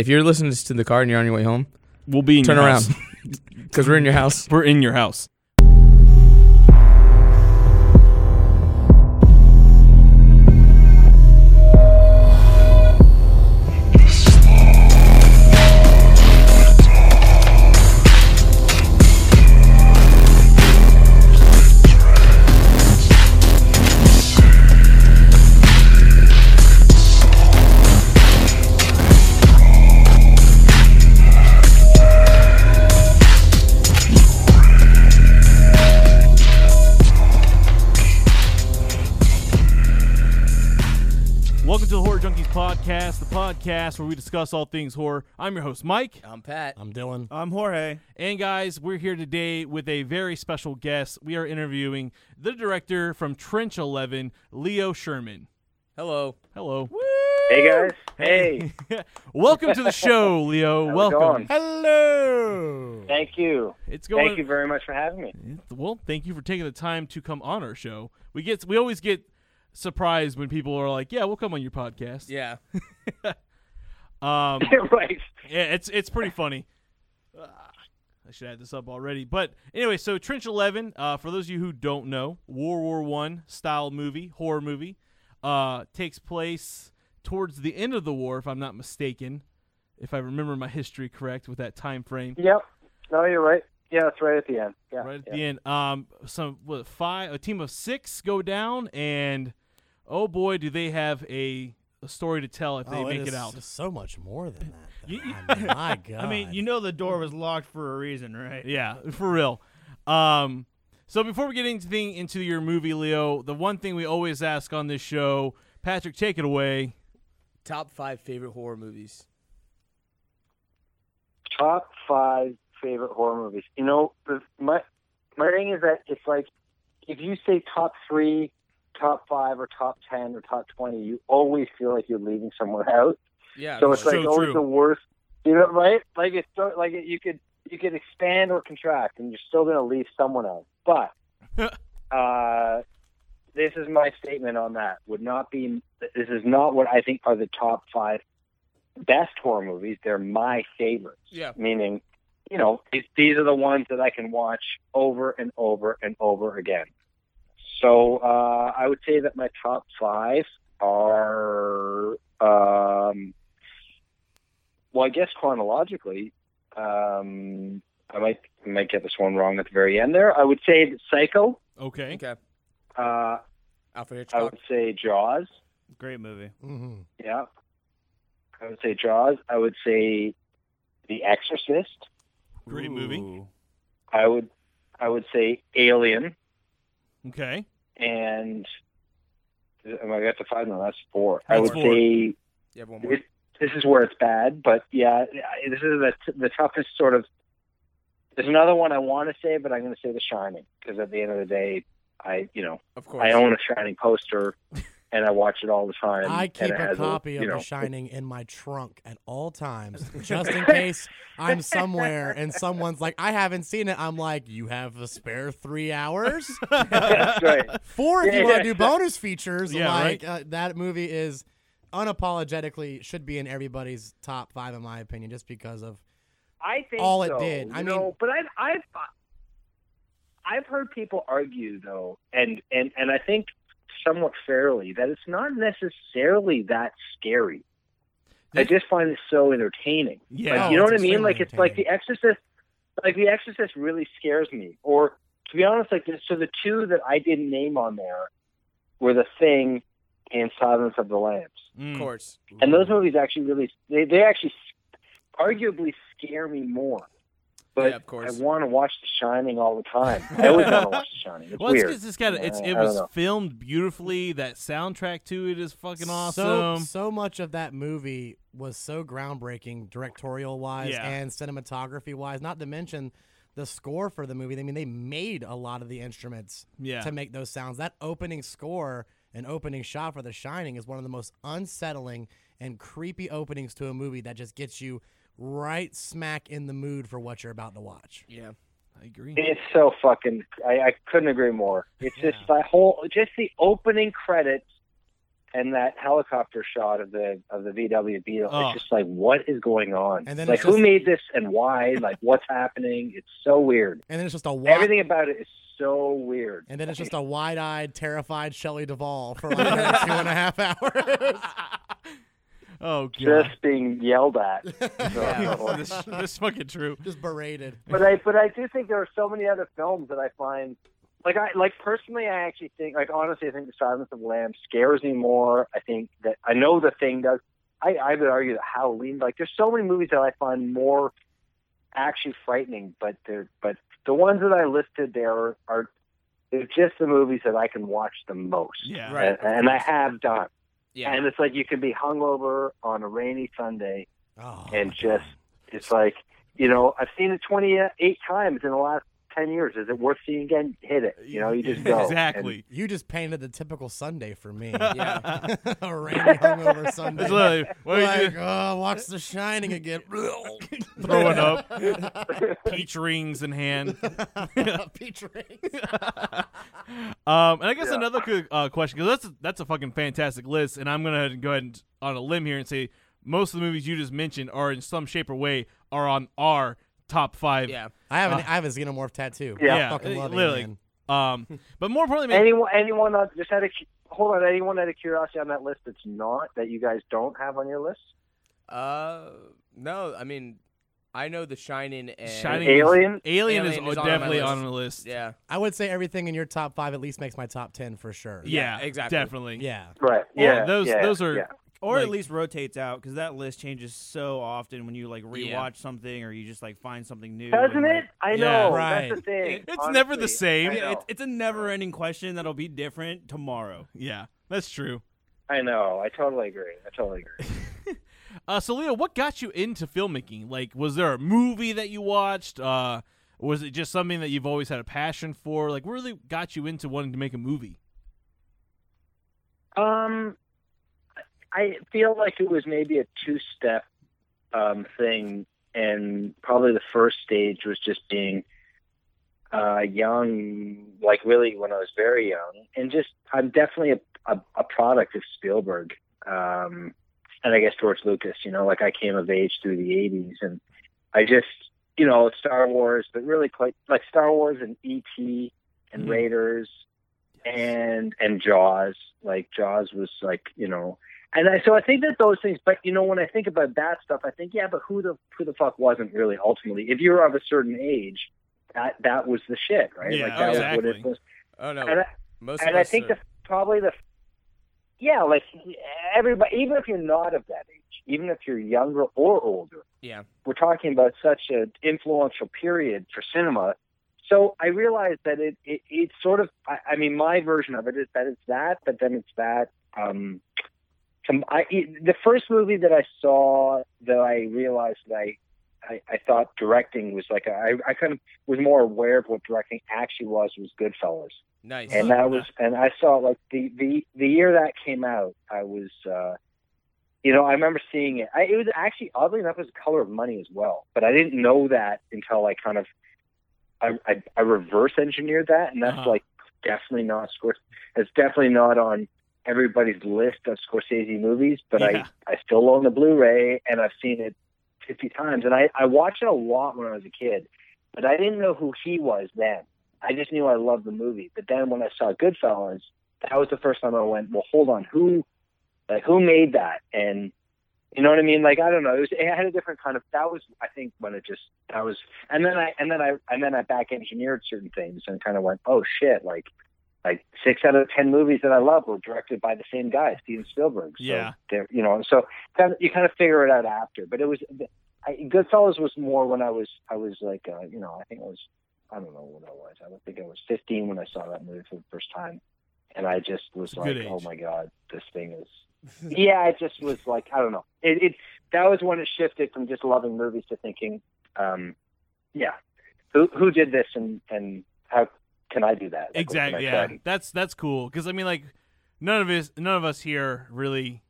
If you're listening to the car and you're on your way home, We'll be in turn around because we're in your house. We're in your house. Podcast, where we discuss all things horror. I'm your host, Mike. I'm Pat. I'm Dylan. I'm Jorge. And guys, we're here today with a very special guest. We are interviewing the director from Trench 11, Leo Scherman. Hello. Hello. Hey guys. Hey. Welcome to the show, Leo. How's Welcome. going? Hello. Thank you. It's going Thank you very much for having me. Well, thank you for taking the time to come on our show. We get we always get surprised when people are like, "Yeah, we'll come on your podcast." Yeah. Um right. Yeah, it's it's pretty funny. Uh, I should add this up already, but anyway, so Trench Eleven. Uh, for those of you who don't know, World War One style movie, horror movie, uh, takes place towards the end of the war, if I'm not mistaken, if I remember my history correct with that time frame. Yep. No, you're right. Yeah, it's right at the end. Yeah. Right at yeah. the end, um, some what, five, a team of six go down, and oh boy, do they have a, a story to tell if they oh, make it, it is out. just so much more than that. You- you- I mean, my God. I mean, you know the door was locked for a reason, right? Yeah, for real. Um, so before we get into the, into your movie, Leo, the one thing we always ask on this show, Patrick, take it away. Top five favorite horror movies. Top five favorite horror movies. You know, my my thing is that it's like if you say top three, top five, or top ten, or top twenty, you always feel like you're leaving someone out. Yeah. So it's So like always true. the worst. You know, right? Like it's so, like you could you could expand or contract, and you're still going to leave someone out. But uh, this is my statement on that. Would not be. This is not what I think are the top five best horror movies. They're my favorites. Yeah. Meaning, you know, these, these are the ones that I can watch over and over and over again. So uh, I would say that my top five are, um, well, I guess chronologically, um, I might I might get this one wrong at the very end there. I would say that Psycho. Okay. Okay. Uh, Alfred I would say Jaws. Great movie. Mhm. Yeah. I would say Jaws. I would say The Exorcist. Great movie. Ooh. I would I would say Alien Okay. And am I got to five? No, that's four. I would four. say You have one more. it, this is where it's bad, but yeah, this is the the toughest sort of. There's another one I want to say, but I'm going to say The Shining because at the end of the day, I you know Of course. I own a Shining poster, and I watch it all the time. I keep a copy you of know, The Shining in my trunk at all times, just in case I'm somewhere and someone's like, "I haven't seen it." I'm like, "You have a spare three hours, That's right. four if you Yeah, want to yeah. do bonus features." Yeah, like uh, that movie is unapologetically should be in everybody's top five, in my opinion, just because of I think all it did. you I mean- know, but I've I've I've heard people argue though, and and and I think somewhat fairly that it's not necessarily that scary. I just find it so entertaining. Yeah. Like, Oh, you know what I mean? Like it's like The Exorcist. Like The Exorcist really scares me. Or to be honest, like this, so the two that I didn't name on there were The Thing and Silence of the Lambs. Mm. Of course. And those movies actually really they they actually arguably scare me more. But Yeah, of course. I want to watch The Shining all the time. I always want to watch The Shining. It's Well, it's, weird. it's just got it's it was filmed beautifully. That soundtrack to it is fucking So awesome. so much of that movie was so groundbreaking, directorial wise Yeah. and cinematography wise. Not to mention the score for the movie. I mean, they made a lot of the instruments Yeah. to make those sounds. That opening score and opening shot for The Shining is one of the most unsettling and creepy openings to a movie that just gets you right smack in the mood for what you're about to watch. Yeah. I agree. It's so fucking. I, I couldn't agree more. It's just that whole, just the opening credits and that helicopter shot of the of the VW Beetle. Oh. It's just like, what is going on? And then like, it's who just- made this and why? like, what's happening? It's so weird. And then it's just a wide, Everything about it is so weird. and then it's just a wide-eyed, terrified Shelley Duvall for like two and a half hours. Oh god, just being yelled at. Yeah. So- this, this is fucking true. just berated. but I but I do think there are so many other films that I find like I like personally I actually think like honestly I think The Silence of the Lambs scares me more. I think that I know the thing does. I I would argue that Halloween like there's so many movies that I find more actually frightening, but they're but the ones that I listed there are, are they're just the movies that I can watch the most. Yeah. Right. And, and I have done. Yeah. And it's like you can be hungover on a rainy Sunday Oh, and just it's like you know I've seen it 28 times in the last 10 years. Is it worth seeing again? Hit it. You know, you just go. exactly. you just painted the typical Sunday for me. Yeah. a rainy hungover Sunday. It's literally what do you like, oh, watch The Shining again. Throwing up, peach rings in hand. Peach rings. um, and I guess Yeah. another good uh, question because that's that's a fucking fantastic list, and I'm gonna go ahead and on a limb here and say most of the movies you just mentioned are in some shape or way are on our top five. yeah. I have an, Uh, I have a xenomorph tattoo. Yeah. Yeah, fucking love it, literally. man. Um, but more importantly, anyone, anyone uh, just had a hold on. Anyone out of curiosity on that list that's not that you guys don't have on your list? Uh, no, I mean, I know The Shining and Shining Alien. Alien, is, Alien is on my definitely list. on the list. Yeah. I would say everything in your top five at least makes my top ten for sure. Yeah, Yeah, exactly. definitely. Yeah. Right. Yeah, Yeah. those- yeah, those are- Yeah. Or Like- at least rotates out because that list changes so often when you like rewatch Yeah. something or you just like find something new. Doesn't and, it? like, I Yeah. know. Right. That's the thing. It's never the same. Yeah, it's, it's a never-ending question that'll be different tomorrow. Yeah, that's true. I know. I totally agree. I totally agree. Uh, so Leo, what got you into filmmaking? Like, was there a movie that you watched? Uh, was it just something that you've always had a passion for? Like, what really got you into wanting to make a movie? Um, I feel like it was maybe a two-step um, thing, and probably the first stage was just being uh, young, like really when I was very young, and just I'm definitely a, a, a product of Spielberg, um, and I guess George Lucas. You know, like I came of age through the '80s, and I just you know Star Wars, but really quite like Star Wars and E.T. and Mhm. Raiders and and Jaws. Like Jaws was like you know, and I, so I think that those things. But you know, when I think about that stuff, I think yeah, but who the who the fuck wasn't really ultimately? If you're of a certain age, that that was the shit, right? Yeah, like that was what exactly. it was. Oh no. And I, Most and I think are- the probably the yeah, like everybody, even if you're not of that age, even if you're younger or older, yeah. we're talking about such an influential period for cinema. So I realized that it, it it's sort of I, I mean my version of it is that it's that, but then it's that. Um, some, I, the first movie that I saw that I realized that I, I I thought directing was like I I kind of was more aware of what directing actually was was Goodfellas Nice. and that was and I saw like the the the year that came out I was uh you know I remember seeing it I, it was actually oddly enough it was color of money as well but I didn't know that until I kind of I I, I reverse engineered that and that's Uh-huh. like definitely not Scors it's definitely not on everybody's list of Scorsese movies but Yeah. I I still own the Blu-ray and I've seen it 50 times and I I watched it a lot when I was a kid but I didn't know who he was then I just knew I loved the movie. But then when I saw Goodfellas, that was the first time I went, well, hold on, who, like, who made that? And you know what I mean? Like, I don't know. It, was, it had a different kind of. That was, I think, when it just that was. And then I and then I and then I back engineered certain things and kind of went, oh shit, like, like six out of ten movies that I love were directed by the same guy, Steven Spielberg. So Yeah. they're- you know, so kind of, you kind of figure it out after. But it was. I, Goodfellas was more when I was I was like uh, you know I think I was I don't know what I was. I don't think I was 15 when I saw that movie for the first time, and I just was like, "Oh my god, this thing is." yeah, it just was like I don't know. It, it that was when it shifted from just loving movies to thinking, um, yeah, who who did this and and how can I do that? Like, exactly. Yeah, try? that's that's cool. Because I mean, like, none of us, none of us here really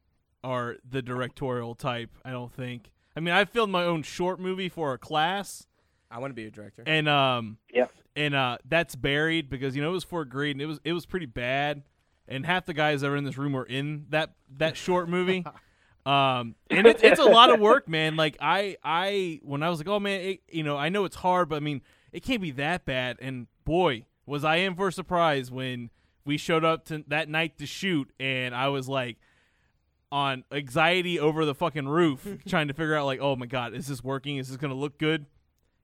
are the directorial type. I don't think. I mean, I filmed my own short movie for a class, I want to be a director. and um, Yeah. and uh, that's buried because you know it was for grade, and it was it was pretty bad. and half the guys that are in this room were in that that short movie. Um, and it's it's a lot of work, man. Like I I when I was like, oh man, it, you know, I know it's hard, but I mean, it can't be that bad. And boy, was I in for a surprise when we showed up to that night to shoot, and I was like on anxiety over the fucking roof, trying to figure out like, oh my god, is this working? Is this gonna look good?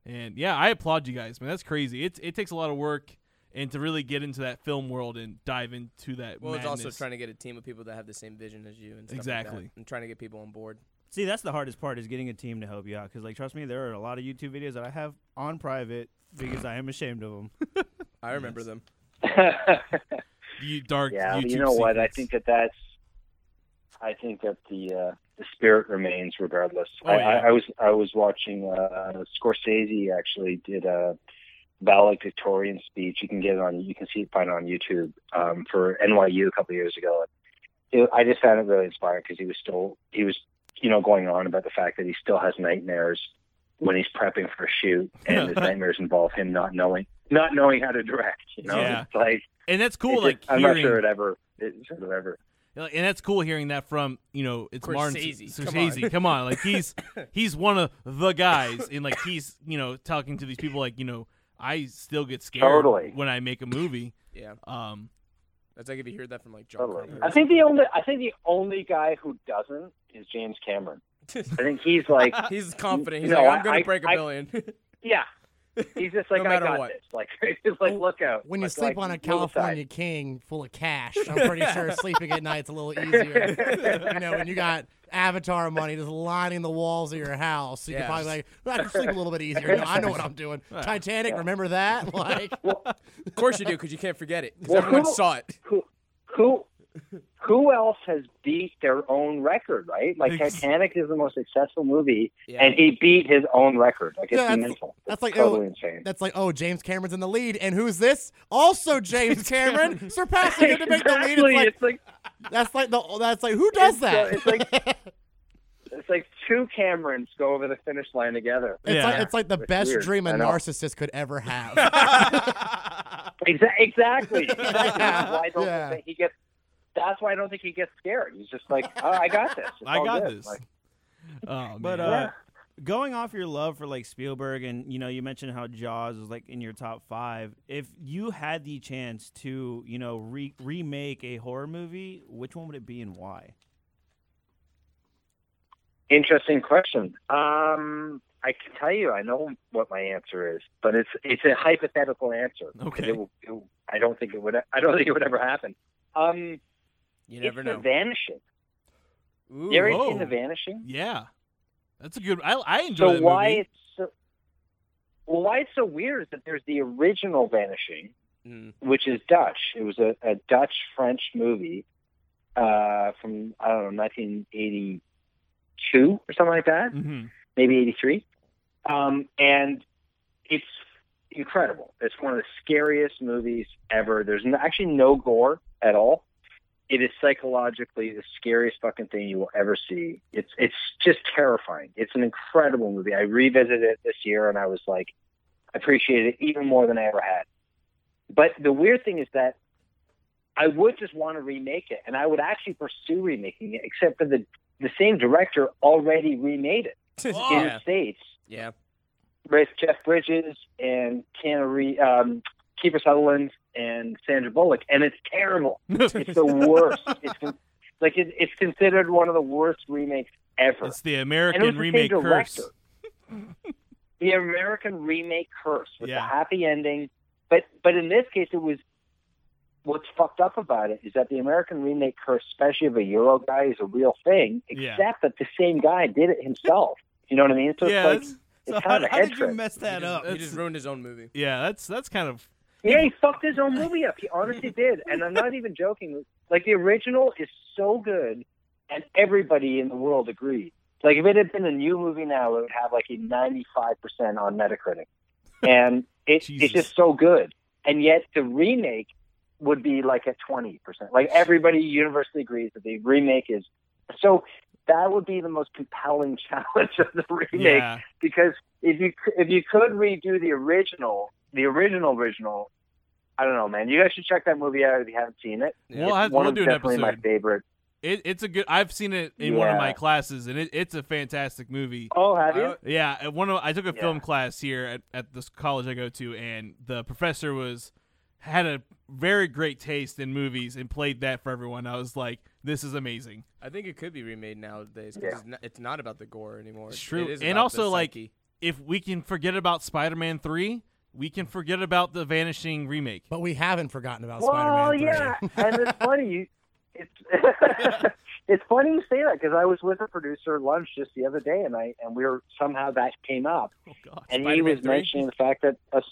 And yeah, I applaud you guys, man. That's crazy. It it takes a lot of work and to really get into that film world and dive into that. Well, it's also trying to get a team of people that have the same vision as you and stuff like Exactly. that, and trying to get people on board. See, that's the hardest part is getting a team to help you out. Because, like, trust me, there are a lot of YouTube videos that I have on private because I am ashamed of them. I remember them. you dark. yeah, YouTube you know what? I think that that's. I think that the uh, the spirit remains regardless. Oh, I, yeah. I, I was I was watching uh, Scorsese actually did a valedictorian speech. You can get it on. You can see it find it on YouTube um, for NYU a couple of years ago. It, I just found it really inspiring because he was still he was you know going on about the fact that he still has nightmares when he's prepping for a shoot, and his nightmares involve him not knowing not knowing how to direct. You know, Yeah. it's like and that's cool. Like just- I'm not sure it ever it sort of ever. and that's cool hearing that from you know it's Martin Scorsese, come on. Come on, like he's he's one of the guys, and like he's you know talking to these people like you know I still get scared Totally. when I make a movie. Yeah, Um, that's like if you hear that from like John Totally. I think the only I think the only guy who doesn't is James Cameron. I think he's like he's confident. He's No, like, I'm gonna break a I- billion. yeah. He's just like No I matter got what. this. Like he's like look out. When you Like- sleep like, on a move aside. California king full of cash, I'm pretty sure sleeping at night's a little easier. you know, when you got Avatar money just lining the walls of your house, you Yeah. can probably like, I can sleep a little bit easier. No, I know what I'm doing. Titanic, remember that? Like, of course you do, because you can't forget it. 'cause Well, everyone who- saw it. who who who else has beat their own record, right? Like Ex- Titanic is the most successful movie Yeah. and he beat his own record. Like it's Yeah, that's- mental. that's like, totally oh, insane. that's like, oh, James Cameron's in the lead, and who's this? Also James Cameron, surpassing him to make the lead. It's like, It's like that's like the that's like who does It's, uh, that? it's like- it's like two Camerons go over the finish line together. It's like Yeah. it's like the It's best weird. dream a narcissist could ever have. Exactly. exactly. That's why don't Yeah. he gets. That's why I don't think he gets scared. He's just like, oh, I got this. It's I got good." this. Like, oh, But man. uh, going off your love for like Spielberg, and you know, you mentioned how Jaws was like in your top five. If you had the chance to, you know, re- remake a horror movie, which one would it be and why? interesting question. Um, I can tell you, I know what my answer is, but it's it's a hypothetical answer. Okay. It, will- it, will- I don't think it would. I don't think it would ever happen. Um, You never it's know. The Vanishing. Ooh, you ever whoa. seen The Vanishing? yeah, that's a good. I I enjoy So that why movie. it's so, well, why it's so weird is that there's the original Vanishing, Mm. which is Dutch. It was a, a Dutch French movie uh, from I don't know 1982 or something like that, hmm maybe 83, um, and it's incredible. It's one of the scariest movies ever. There's no, actually no gore at all. It is psychologically the scariest fucking thing you will ever see. It's it's just terrifying. It's an incredible movie. I revisited it this year and I was like, I appreciate it even more than I ever had. But the weird thing is that I would just want to remake it, and I would actually pursue remaking it, except for the the same director already remade it in yeah. the states Yeah. with Jeff Bridges and Keanu Reeves, um, Kiefer Sutherland and Sandra Bullock, and it's terrible. It's the worst. it's con- like it, it's considered one of the worst remakes ever. it's the and it was American the remake curse. The American remake curse with Yeah. the happy ending, but but in this case, it was. What's fucked up about it is that the American remake curse, especially of a Euro guy, is a real thing. Yeah. Except that the same guy did it himself. You know what I mean? So Yeah, it's like that's- it's So kind how, of a how did you mess that up? He just ruined his own movie. Yeah, that's that's kind of Yeah, he fucked his own movie up. He honestly did, and I'm not even joking. Like the original is so good, and everybody in the world agreed. Like if it had been a new movie now, it would have like a 95 percent on Metacritic, and it, it's just so good. And yet the remake would be like a 20 percent. Like everybody universally agrees that the remake is so. That would be the most compelling challenge of the remake yeah. because if you if you could redo the original, the original original, I don't know, man. You guys should check that movie out if you haven't seen it. Yeah. We'll have- One we'll of do an definitely my episode. favorite. It, it's a good. I've seen it in one of my Yeah. classes, and it, it's a fantastic movie. Oh, have you? I- Yeah, one of I took a Yeah. film class here at, at this college I go to, and the professor was had a very great taste in movies and played that for everyone. I was like, this is amazing. I think it could be remade nowadays because Yeah. it's, not, it's not about the gore anymore. It's true. is And also, like. If we can forget about Spider-Man three, we can forget about the Vanishing remake. But we haven't forgotten about Well, Spider-Man 3. yeah, and it's funny. You, it's it's funny you say that because I was with a producer at lunch just the other day, and I and we were somehow that came up, Oh God. and he Spider-Man was 3? mentioning the fact that a, s-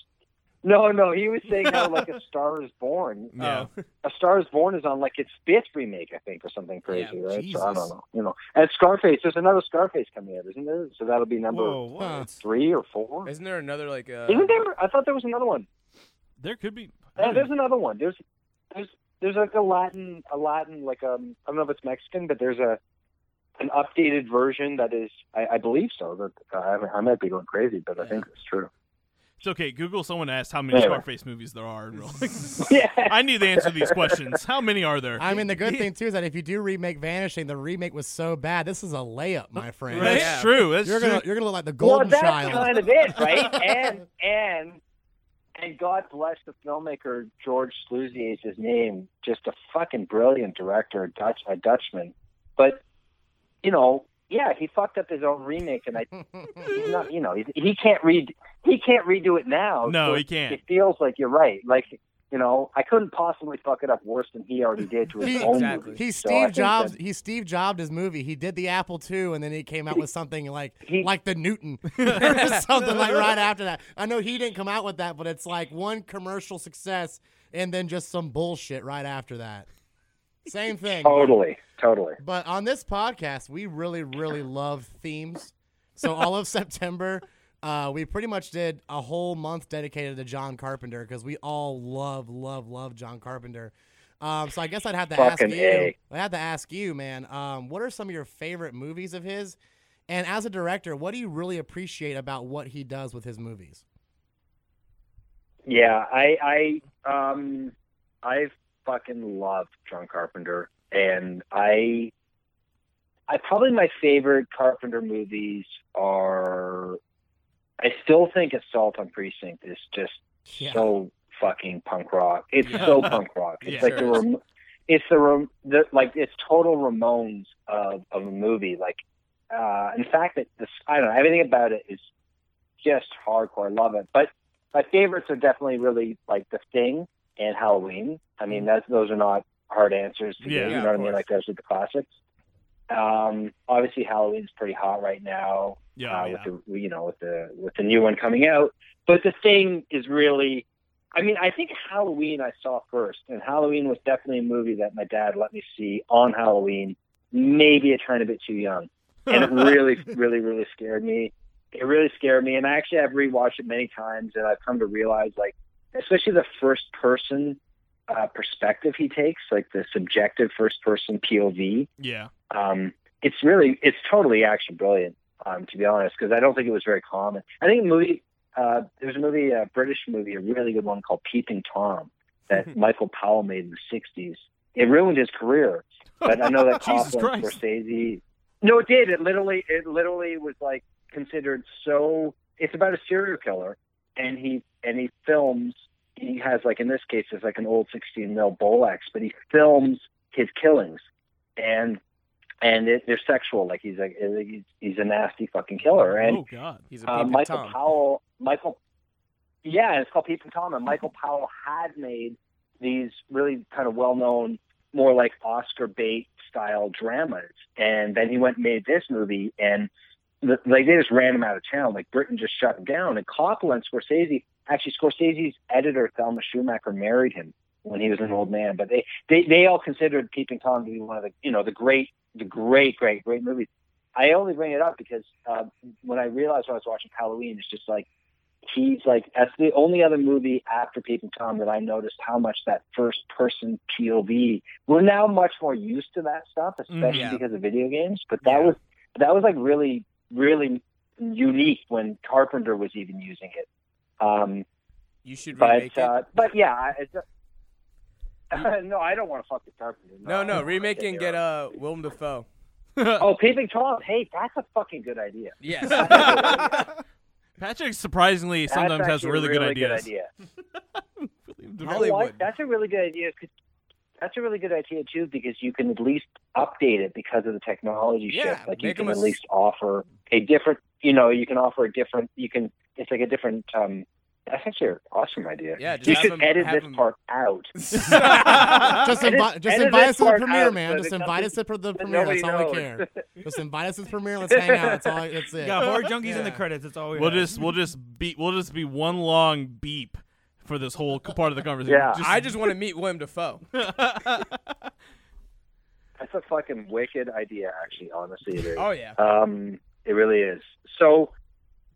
no, no, he was saying how like a Star is Born, Yeah. Oh. a Star is Born is on like its fifth remake, I think, or something crazy, Yeah, right? So I don't know, you know. And Scarface, there's another Scarface coming out, isn't there? So that'll be number Whoa, three or four. Isn't there another like? Uh, Isn't there? I thought there was another one. There could be. Yeah, there's another one. There's there's there's like a Latin a Latin like um I don't know if it's Mexican, but there's a an updated version that is I, I believe so. That uh, I, I might be going crazy, but I think it's true. It's okay. Google. Someone asked how many Anyway. Scarface movies there are. And we're like, Yeah. I need to answer these questions. How many are there? I mean, the good thing too is that if you do remake Vanishing, the remake was so bad. This is a layup, my friend. That's Yeah. true. That's You're true. gonna you're gonna look like the well, golden that's child. kind of it, right? and and and God bless the filmmaker George Sluizer is his name. Just a fucking brilliant director, a Dutch a Dutchman. But you know, yeah, he fucked up his own remake, and I he's not, you know, he, he can't read, he can't redo it now. No, So he can't. It feels like you're right. Like, you know, I couldn't possibly fuck it up worse than he already did to his He- own Exactly. movie. He So Steve think Jobs. that- He Steve Jobs his movie. He did the Apple II, and then he came out with something like He- like the Newton, or something like right after that. I know he didn't come out with that, but it's like one commercial success, and then just some bullshit right after that. Same thing. totally, totally. But on this podcast, we really, really love themes. So all of September, uh, we pretty much did a whole month dedicated to John Carpenter because we all love, love, love John Carpenter. Um, so I guess I'd have to ask you. A. I have to ask you, man. Um, what are some of your favorite movies of his? And as a director, what do you really appreciate about what he does with his movies? Yeah, I, I, um, I fucking love John Carpenter, and I, I probably my favorite Carpenter movies are. I still think Assault on Precinct is just Yeah. so fucking punk rock. It's Yeah. so punk rock. It's Yeah, like the, sure rem- it's the, the like it's total Ramones of of a movie. Like, uh, in fact, that this I don't know everything about it is just hardcore. I love it. But my favorites are definitely really like The Thing and Halloween. I mean, that's those are not hard answers. To Yeah, give, you know what I mean? Like those are the classics. Um, obviously, Halloween's pretty hot right now Yeah, uh, yeah. with the you know with the with the new one coming out. But the thing is really, I mean, I think Halloween I saw first, and Halloween was definitely a movie that my dad let me see on Halloween, maybe a tiny bit too young, and it really, really, really scared me. It really scared me, and I actually have rewatched it many times, and I've come to realize, like, especially the first person uh, perspective he takes, like the subjective first person POV yeah. um, it's really it's totally action brilliant um, to be honest because I don't think it was very common. I think a movie uh, there's a movie a British movie a really good one called Peeping Tom that Michael Powell made in the '60s. It ruined his career, but I know that Coppola and Scorsese. No, it did. It literally it literally was like considered so. It's about a serial killer, and he and he films. He has like in this case it's like an old 16 mil Bolex, but he films his killings, and and it, they're sexual. Like he's like he's, he's a nasty fucking killer. And oh God. He's a uh, Michael Tom. Powell, Michael, yeah, it's called Peeping Tom, and Michael Powell had made these really kind of well-known, more like Oscar bait style dramas, and then he went and made this movie, and like they just ran him out of town. Like Britain just shut him down, and Coppola and Scorsese, actually Scorsese's editor Thelma Schoonmaker married him when he was an old man, but they they they all considered Peeping Tom to be one of the you know the great the great great great movies. I only bring it up because uh, when I realized when I was watching Halloween, it's just like he's like that's the only other movie after Peeping Tom that I noticed how much that first person POV. We're now much more used to that stuff, especially Yeah. because of video games. But that Yeah. was that was like really really unique when Carpenter was even using it. Um, You should remake But uh, but yeah, I- no, I don't want to fuck the carpenter. it. No, no, Don't remake and get wrong. uh Willem Dafoe. Oh, Peeping Tom. Hey, that's a fucking good idea. Yes. Patrick surprisingly That's sometimes has really, really good ideas. idea. William You Dafoe. know Hollywood. what? That's a really good idea. 'cause- That's a really good idea too, because you can at least update it because of the technology Yeah, shift. Like you can a at s- least offer a different. You know, you can offer a different. You can. It's like a different. um That's actually an awesome idea. Yeah, just you should him- edit this him- part out. Just, Edit- invi- just edit invite us to the premiere, out man. Just invite us to the premiere. That's nobody all we care. Just invite us to the premiere. Let's hang out. That's all. That's it. Yeah, got horror junkies in the credits. That's all we We'll have. just we'll just be we'll just be one long beep for this whole part of the conversation. Yeah. I just want to meet Willem Dafoe. That's a fucking wicked idea, actually. Honestly, it is. Oh yeah. Um, it really is. So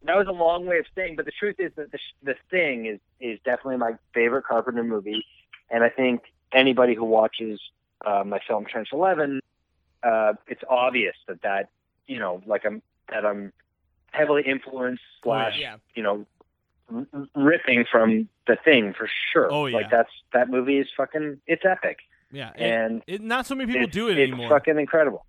that was a long way of saying, but the truth is that the, the thing is is definitely my favorite Carpenter movie, and I think anybody who watches uh, my film Trench Eleven, uh, it's obvious that that you know, like I'm that I'm heavily influenced slash Yeah. you know r- r- ripping from the thing for sure. Oh, yeah. like that's that movie is fucking it's epic, yeah, it- and it, not so many people do it it's anymore. fucking incredible.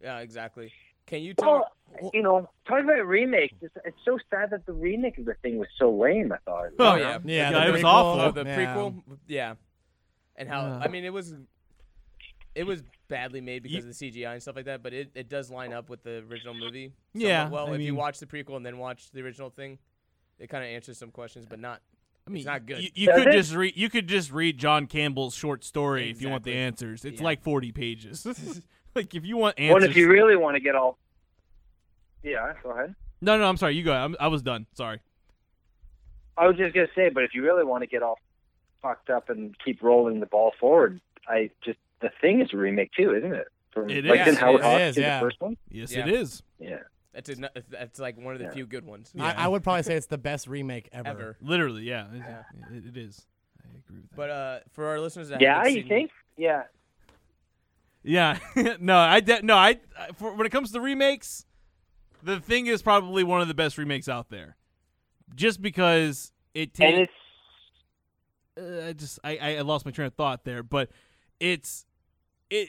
Yeah, exactly. Can you tell? Well, you know, talking about remakes, it's, it's so sad that the remake of the thing was so lame. I thought. Oh Yeah. yeah. Yeah, Yeah, it was awful. The yeah. prequel. Yeah. And how? Uh. I mean, it was. It was badly made because You- of the CGI and stuff like that, but it, it does line up with the original movie. Yeah, Well, I if you watch the prequel and then watch the original thing, it kind of answers some questions, but not. I mean, it's not good. You, you could it? just read you could just read John Campbell's short story if you want the answers. It's Yeah. like forty pages. like if you want Well, answers. if you really want to get all, yeah, go ahead. no, no, I'm sorry. You go. I'm, I was done. Sorry. I was just gonna say, but if you really want to get all fucked up and keep rolling the ball forward, I just the thing is a remake too, isn't it? From, It like is. didn't Howard It Hawks is, yeah. the first one? Yes, Yeah. it is. Yeah. That's a, that's like one of the Yeah. few good ones Yeah. I, I would probably say it's the best remake ever. ever. Literally, yeah. Yeah. It, it is. I agree with that. But uh, for our listeners that Yeah, you seen- think? Yeah. Yeah, no, I de- no, I for, when it comes to remakes, the thing is probably one of the best remakes out there, just because it takes. Uh, I just I, I lost my train of thought there, but it's it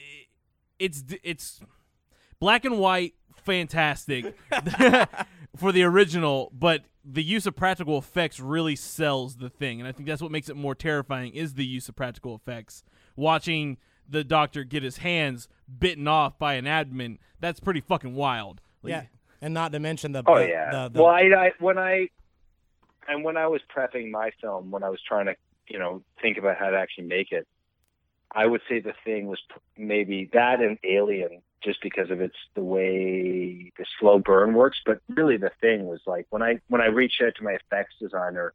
it's it's black and white, fantastic for the original, but the use of practical effects really sells the thing, and I think that's what makes it more terrifying is the use of practical effects. Watching the doctor get his hands bitten off by an admin, that's pretty fucking wild. Like, Yeah, and not to mention the. Oh the- yeah. The, the, well, I, I when I and when I was prepping my film, when I was trying to you know think about how to actually make it, I would say the thing was maybe that and Alien, just because of its the way the slow burn works. But really, the thing was like when I when I reached out to my effects designer,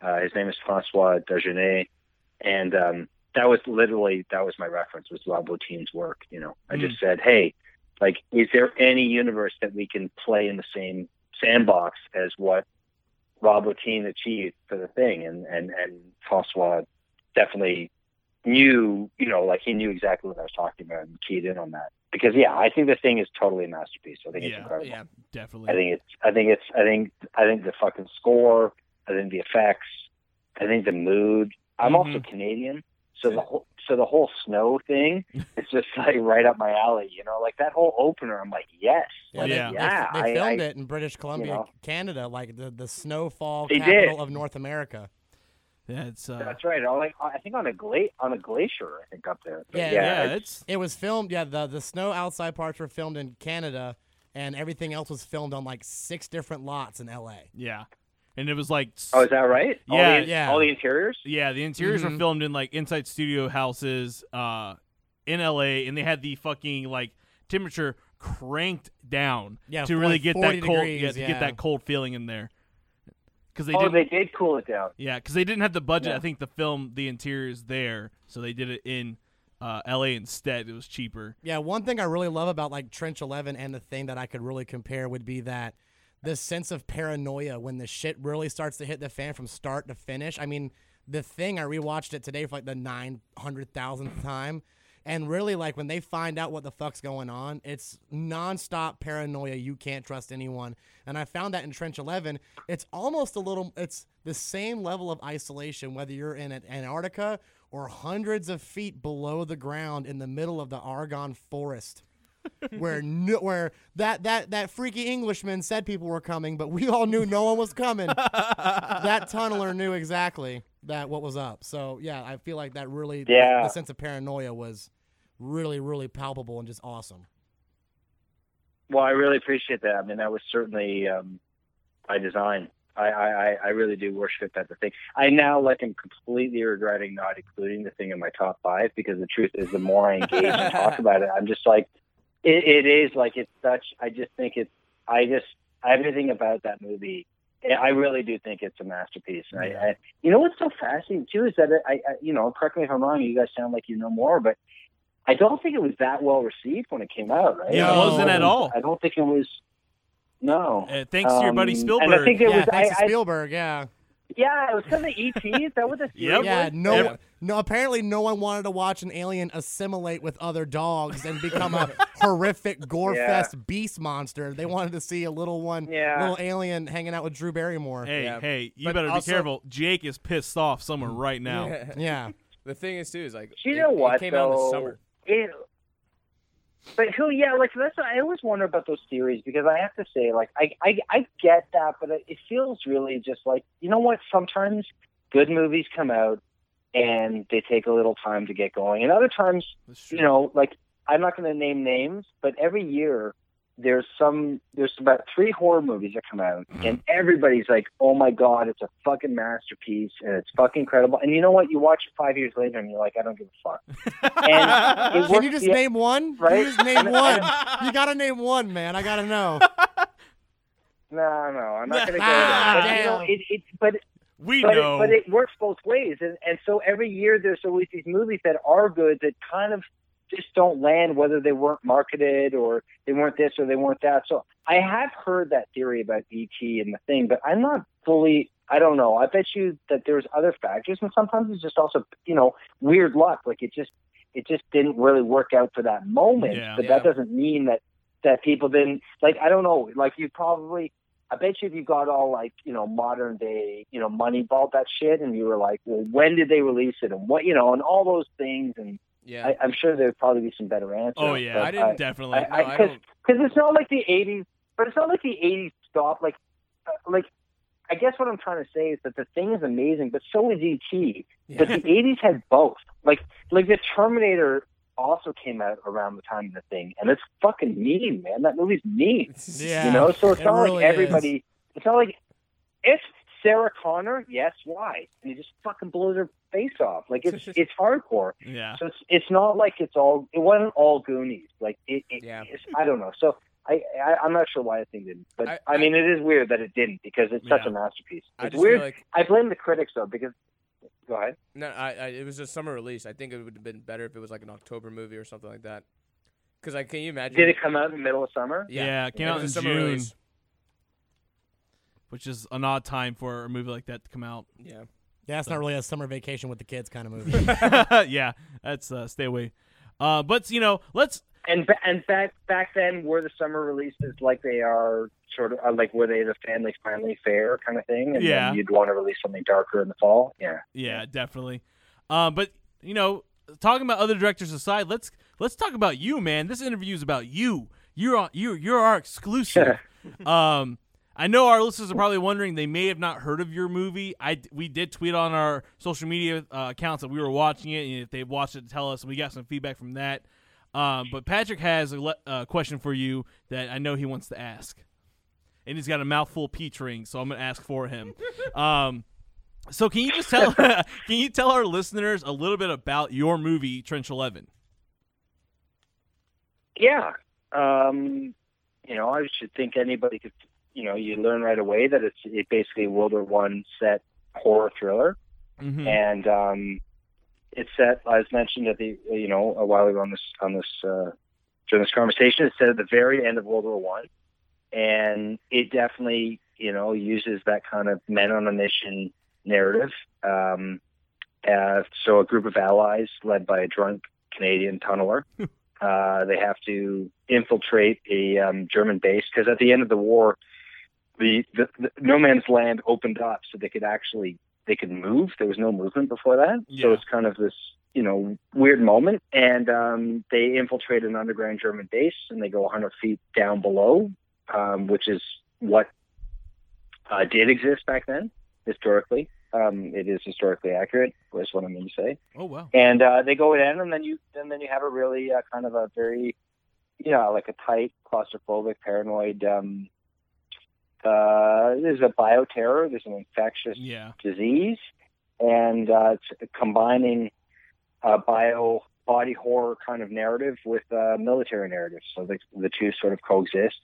uh, his name is Francois Dagenais, and um, that was literally that was my reference was Rob Bottin's work. You know, I just said, hey, like, is there any universe that we can play in the same sandbox as what Rob Bottin achieved for the thing? And and and Francois definitely knew, you know, like he knew exactly what I was talking about and keyed in on that. Because yeah, I think the thing is totally a masterpiece. I think it's Yeah. incredible. Yeah. definitely. I think it's I think it's I think I think the fucking score, I think the effects, I think the mood. I'm Mm-hmm. also Canadian, so the whole so the whole snow thing is just like right up my alley, you know, like that whole opener I'm like, yes. Yeah, they, Yeah. they- they, I- filmed I- it in British Columbia, know. Canada, like the the snowfall capital did. of North America. Yeah, it's uh, That's right. On like I think on a gla- on a glacier, I think up there. But Yeah, yeah, yeah, it's- it's It was filmed. Yeah, the the snow outside parts were filmed in Canada, and everything else was filmed on like six different lots in L.A. yeah, and it was like Oh, is that right? All Yeah, the, yeah. All the interiors. Yeah, the interiors were Mhm. filmed in like inside studio houses uh in LA and they had the fucking like temperature cranked down Yeah, to really like, get that cold degrees, yeah, to yeah. get that cold feeling in there. Cuz they oh, didn't they did cool it down. Yeah, cuz they didn't have the budget Yeah. I think the film the interiors there, so they did it in uh LA instead. It was cheaper. Yeah, one thing I really love about like Trench Eleven and the thing that I could really compare would be that this sense of paranoia when the shit really starts to hit the fan from start to finish. I mean, the thing I rewatched it today for like the nine hundred thousandth time. And really, like when they find out what the fuck's going on, it's nonstop paranoia. You can't trust anyone. And I found that in Trench 11, it's almost a little, it's the same level of isolation, whether you're in Antarctica or hundreds of feet below the ground in the middle of the Argonne forest. where no, where that that that freaky Englishman said people were coming, but we all knew no one was coming. that tunneler knew exactly that what was up. So yeah, I feel like that really Yeah. the sense of paranoia was really really palpable and just awesome. Well, I really appreciate that. I mean, that was certainly um, by design. I, I, I- really do worship that the thing. I now like am completely regretting not including the thing in my top five because the truth is, the more I engage and talk about it, I'm just like, it, it is like it's such. I just think it's. I just everything about that movie. I really do think it's a masterpiece. And I, I, you know what's so fascinating too is that I, I, you know, correct me if I'm wrong. You guys sound like you know more, but I don't think it was that well received when it came out. Right? Yeah, it wasn't at all. I don't think it was. No. Uh, thanks to your buddy Um, Spielberg. And I think it yeah, was. thanks I, to I, Spielberg. Yeah, yeah, it was because of ET. Is that what the Yep. yeah. No, Yep. no. Apparently, no one wanted to watch an alien assimilate with other dogs and become a horrific gore Yeah. fest beast monster. They wanted to see a little one, Yeah. little alien hanging out with Drew Barrymore. hey, Yeah. hey, you But better also- be careful. Jake is pissed off somewhere right now. Yeah, the thing is too is like You it, know it what, came out in the summer. It, but who? Yeah, like that's. What, I always wonder about those theories because I have to say, like, I I, I get that, but it, it feels really just like you know what? Sometimes good movies come out and they take a little time to get going, and other times you know, like I'm not going to name names, but every year there's some there's about three horror movies that come out, and everybody's like, "Oh my god, it's a fucking masterpiece, and it's fucking incredible." And you know what? You watch it five years later, and you're like, "I don't give a fuck." And it can you just yeah, name one? Can right? you just name one. You gotta name one, man. I gotta know. No, no, I'm not going to go. Ah, there. But, you know, it, it, but we but know. it, but it works both ways, and and so every year there's always these movies that are good that kind of just don't land, whether they weren't marketed or they weren't this or they weren't that. So I have heard that theory about ET and the thing, but I'm not fully. I don't know. I bet you that there's other factors, and sometimes it's just also you know weird luck. Like it just it just didn't really work out for that moment. Yeah. but Yeah. that doesn't mean that that people didn't like. I don't know. Like you probably I bet you if you got all like, you know, modern day, you know, money Moneyball that shit, and you were like, well, when did they release it, and what, you know, and all those things, and Yeah, I, I'm sure there'd probably be some better answers. oh yeah, I didn't definitely. I, No, I, I cause, don't- 'cause it's not like the '80s, but it's not like the '80s stopped. Like, uh, like, I guess what I'm trying to say is that the thing is amazing, but so is ET. But the '80s had both. Like, like the Terminator also came out around the time of the thing, and it's fucking mean, man. That movie's mean. Yeah, You know, so it's it not really like everybody. It's not like if Sarah Connor, yes, why? And he just fucking blows her face off. Like it's it's hardcore. yeah. So it's it's not like it's all. It wasn't all Goonies. Like it. it Yeah. it's, I don't know. So. I, I I'm not sure why the thing didn't, but I- I, mean it is weird that it didn't because it's such a masterpiece. I It's just weird. feel like I blame the critics though because go ahead. no, I, I it was a summer release. I think it would have been better if it was like an October movie or something like that. Because I can you imagine? Did it come out in the middle of summer? Yeah, yeah it came out in a summer June. release. Which is an odd time for a movie like that to come out. Yeah, Yeah, it's not really a summer vacation with the kids kind of movie. yeah, that's uh, stay away. Uh, but you know, let's And ba- and back back then, were the summer releases like they are sort of uh, like were they the family friendly fair kind of thing? And Yeah. then you'd want to release something darker in the fall. Yeah. yeah, definitely. Um, but you know, talking about other directors aside, let's let's talk about you, man. This interview is about you. You're on, you you're our exclusive. um, I know our listeners are probably wondering they may have not heard of your movie. I we did tweet on our social media uh, accounts that we were watching it, and if they watched it, tell us. And we got some feedback from that. Um, but Patrick has a le- uh, question for you that I know he wants to ask, and he's got a mouthful of peach rings, so I'm gonna ask for him. Um, so can you just tell can you tell our listeners a little bit about your movie Trench Eleven? Yeah. Um, you know, I should think anybody could. You know, you learn right away that it's it basically a World War One set horror thriller. Mm-hmm. and um, it's set as mentioned at the you know a while ago on this on this uh, during this conversation. It's set at the very end of World War One, and it definitely you know uses that kind of men on a mission narrative. Um, uh, so a group of allies led by a drunk Canadian tunneler. uh, they have to infiltrate a um, German base because at the end of the war, the, the, the no man's land opened up so they could actually they could move. There was no movement before that, so it's kind of this you know weird moment. And um, they infiltrate an underground German base and they go 100 feet down below, um, which is what uh, did exist back then historically. Um, it is historically accurate. Was what I'm going to say Oh wow. and uh, they go in, and then you and then you have a really uh, kind of a very, you know, like a tight, claustrophobic, paranoid. Um, uh, there's a bioterror. There's an infectious Yeah. disease, and uh, it's combining a bio body horror kind of narrative with a military narrative. So the the two sort of coexist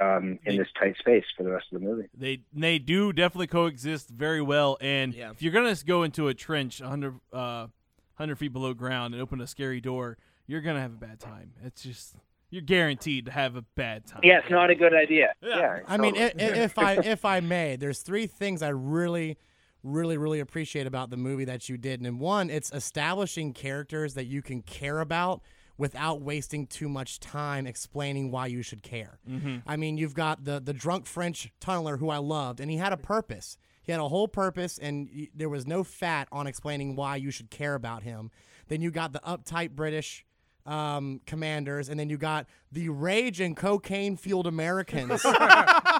um, in They- this tight space for the rest of the movie. They they do definitely coexist very well. And Yeah. if you're gonna go into a trench 100 uh 100 feet below ground and open a scary door, you're gonna have a bad time. It's just you're guaranteed to have a bad time. Yeah, it's not a good idea. Yeah. Yeah, I mean, totally. i- i- if I if I may, there's three things I really, really, really appreciate about the movie that you did, and one, it's establishing characters that you can care about without wasting too much time explaining why you should care. Mm-hmm. I mean, you've got the the drunk French tunneler who I loved, and he had a purpose. He had a whole purpose, and y- there was no fat on explaining why you should care about him. Then you got the uptight British um, commanders, and then you got the rage and cocaine fueled Americans.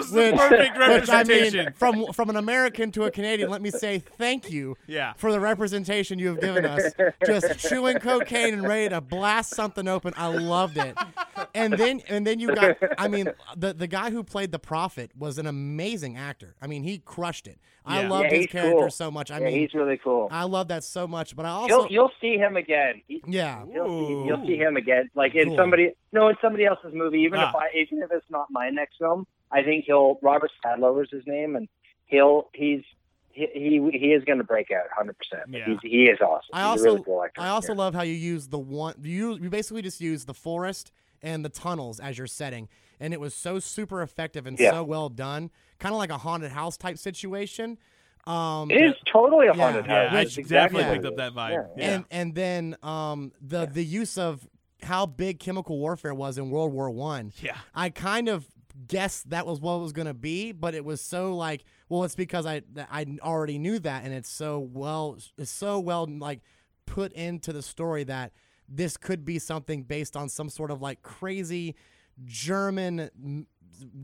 that was the Which- perfect Which I representation. mean, from from an American to a Canadian, let me say thank you Yeah. for the representation you have given us. Just chewing cocaine and ready to blast something open. I loved it. And then and then you got I mean the the guy who played the prophet was an amazing actor. I mean, he crushed it. I Yeah. loved Yeah, his character cool. so much. I yeah, mean, he's really cool. I love that so much, but I also You'll you'll see him again. He- yeah. You'll see, you'll see him again, like in Cool. somebody no, in somebody else's movie. Even Ah. if I, even if it's not my next film, I think he'll. Robert Stadlober's his name, and he'll he's he he, he is going to break out 100. percent Yeah. He's he is awesome. I He's also a really cool actor. I also Yeah. love how you use the one you you basically just use the forest and the tunnels as your setting, and it was so super effective and Yeah. so well done, kind of like a haunted house type situation. Um, It is totally a haunted Yeah, house. I That's definitely picked up that vibe. Yeah. Yeah. and and then um the the use of how big chemical warfare was in World War One. Yeah. I kind of guessed that was what it was going to be, but it was so like, well, it's because I I already knew that, and it's so well, it's so well like put into the story that this could be something based on some sort of like crazy German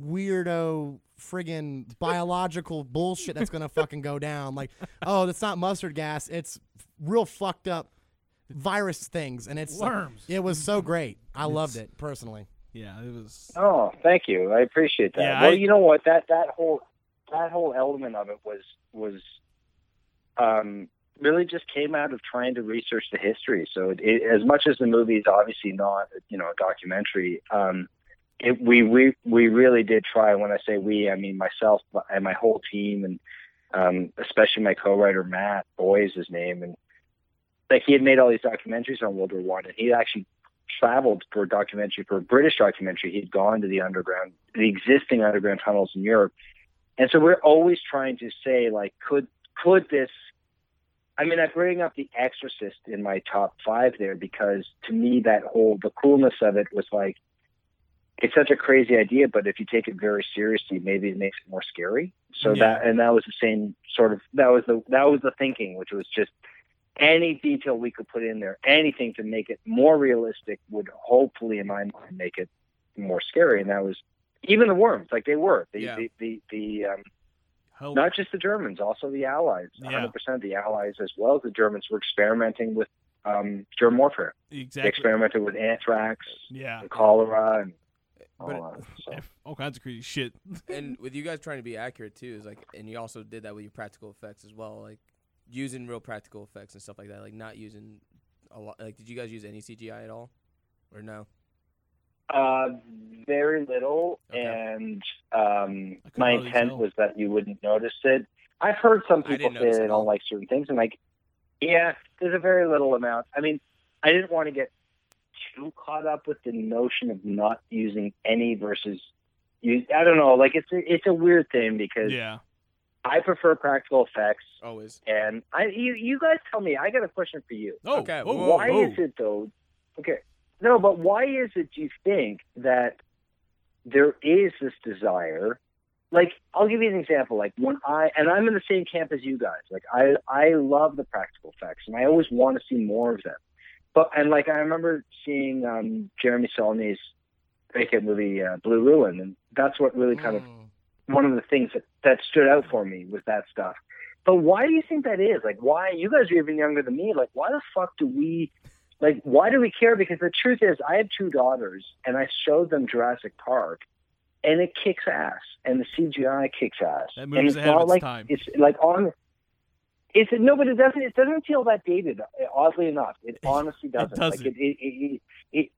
weirdo friggin' biological bullshit that's gonna fucking go down. Like, oh, that's not mustard gas; it's real fucked up virus things, and it's Worms. It was so great. I loved it personally. Yeah, it was. Oh, thank you. I appreciate that. Yeah, well, I- you know what? That that whole that whole element of it was was um, really just came out of trying to research the history. So, it, it, as much as the movie is obviously not you know a documentary, um, it, we we we really did try. When I say we, I mean myself and my whole team, and um, especially my co-writer Matt Booi is his name, and like he had made all these documentaries on World War One, and he actually traveled for a documentary for a British documentary. He'd gone to the underground, the existing underground tunnels in Europe, and so we're always trying to say like, could could this? I mean, I bring up The Exorcist in my top five there because to me that whole the coolness of it was like, it's such a crazy idea, but if you take it very seriously, maybe it makes it more scary. So Yeah. that and that was the same sort of that was the that was the thinking, which was just any detail we could put in there, anything to make it more realistic would hopefully, in my mind, make it more scary. And that was even the worms, like they were the Yeah. the the, the um, Help. not just the Germans, also the Allies. Yeah. 100 percent of the Allies, as well as the Germans, were experimenting with um, germ warfare. They exactly. experimented with anthrax, Yeah. and cholera, and all But that. So. All kinds of crazy shit. and with you guys trying to be accurate too is like and you also did that with your practical effects as well like using real practical effects and stuff like that like not using a lot like did you guys use any cgi at all or no Uh, very little, Okay. and um, my intent tell. was that you wouldn't notice it. I've heard some people say notice they don't like certain things, and like, yeah, there's a very little amount. I mean, I didn't want to get too caught up with the notion of not using any versus use. I don't know, like it's a, it's a weird thing because Yeah. I prefer practical effects, Always. and I you you guys tell me. I got a question for you. Oh, Okay, whoa, why whoa. is it though? Okay, no, but why is it? Do you think that there is this desire? Like, I'll give you an example. Like when I and I'm in the same camp as you guys. Like I I love the practical effects, and I always want to see more of them. But and like I remember seeing um, Jeremy Saulnier's vacant movie uh, Blue Ruin, and that's what really kind of Mm. One of the things that, that stood out for me was that stuff. But why do you think that is? Like, why? You guys are even younger than me. Like, why the fuck do we, like, why do we care? Because the truth is, I have two daughters, and I showed them Jurassic Park, and it kicks ass, and the CGI kicks ass. That and movie's it's ahead of not its like time. it's like on. It's no, but it doesn't. It doesn't feel that dated. Oddly enough, it honestly doesn't. doesn't. Like it, it, it, it,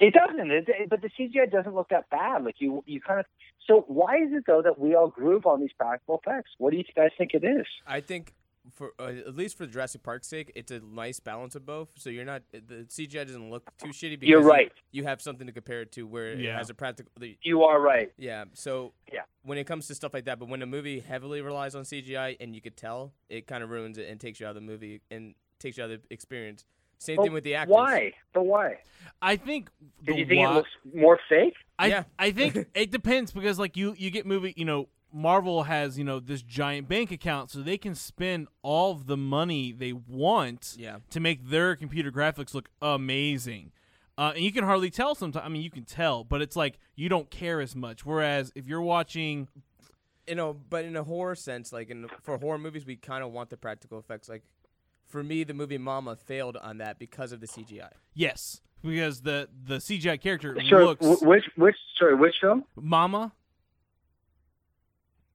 it doesn't. It, it- but the CGI doesn't look that bad. Like you, you kind of. So why is it though that we all groove on these practical effects? What do you guys think it is? I think for uh, at least for Jurassic Park's sake, it's a nice balance of both. So you're not the CGI doesn't look too shitty. Because You're right. You, have something to compare it to where it has a practical. The, You are right. yeah. So Yeah. when it comes to stuff like that, but when a movie heavily relies on CGI and you could tell, it kind of ruins it and takes you out of the movie and takes you out of the experience. Same But thing with the actors. Why? But why? I think Did the you think why- it looks more fake? I Yeah. I think it depends because like you you get movie you know Marvel has you know this giant bank account so they can spend all of the money they want Yeah. to make their computer graphics look amazing. Uh, and you can hardly tell sometimes. I mean, you can tell, but it's like you don't care as much. Whereas if you're watching, you know, but in a horror sense, like in for horror movies, we kind of want the practical effects. Like for me, the movie Mama failed on that because of the CGI. yes, because the the CGI character Sure. looks wh- which which sorry which film? Mama.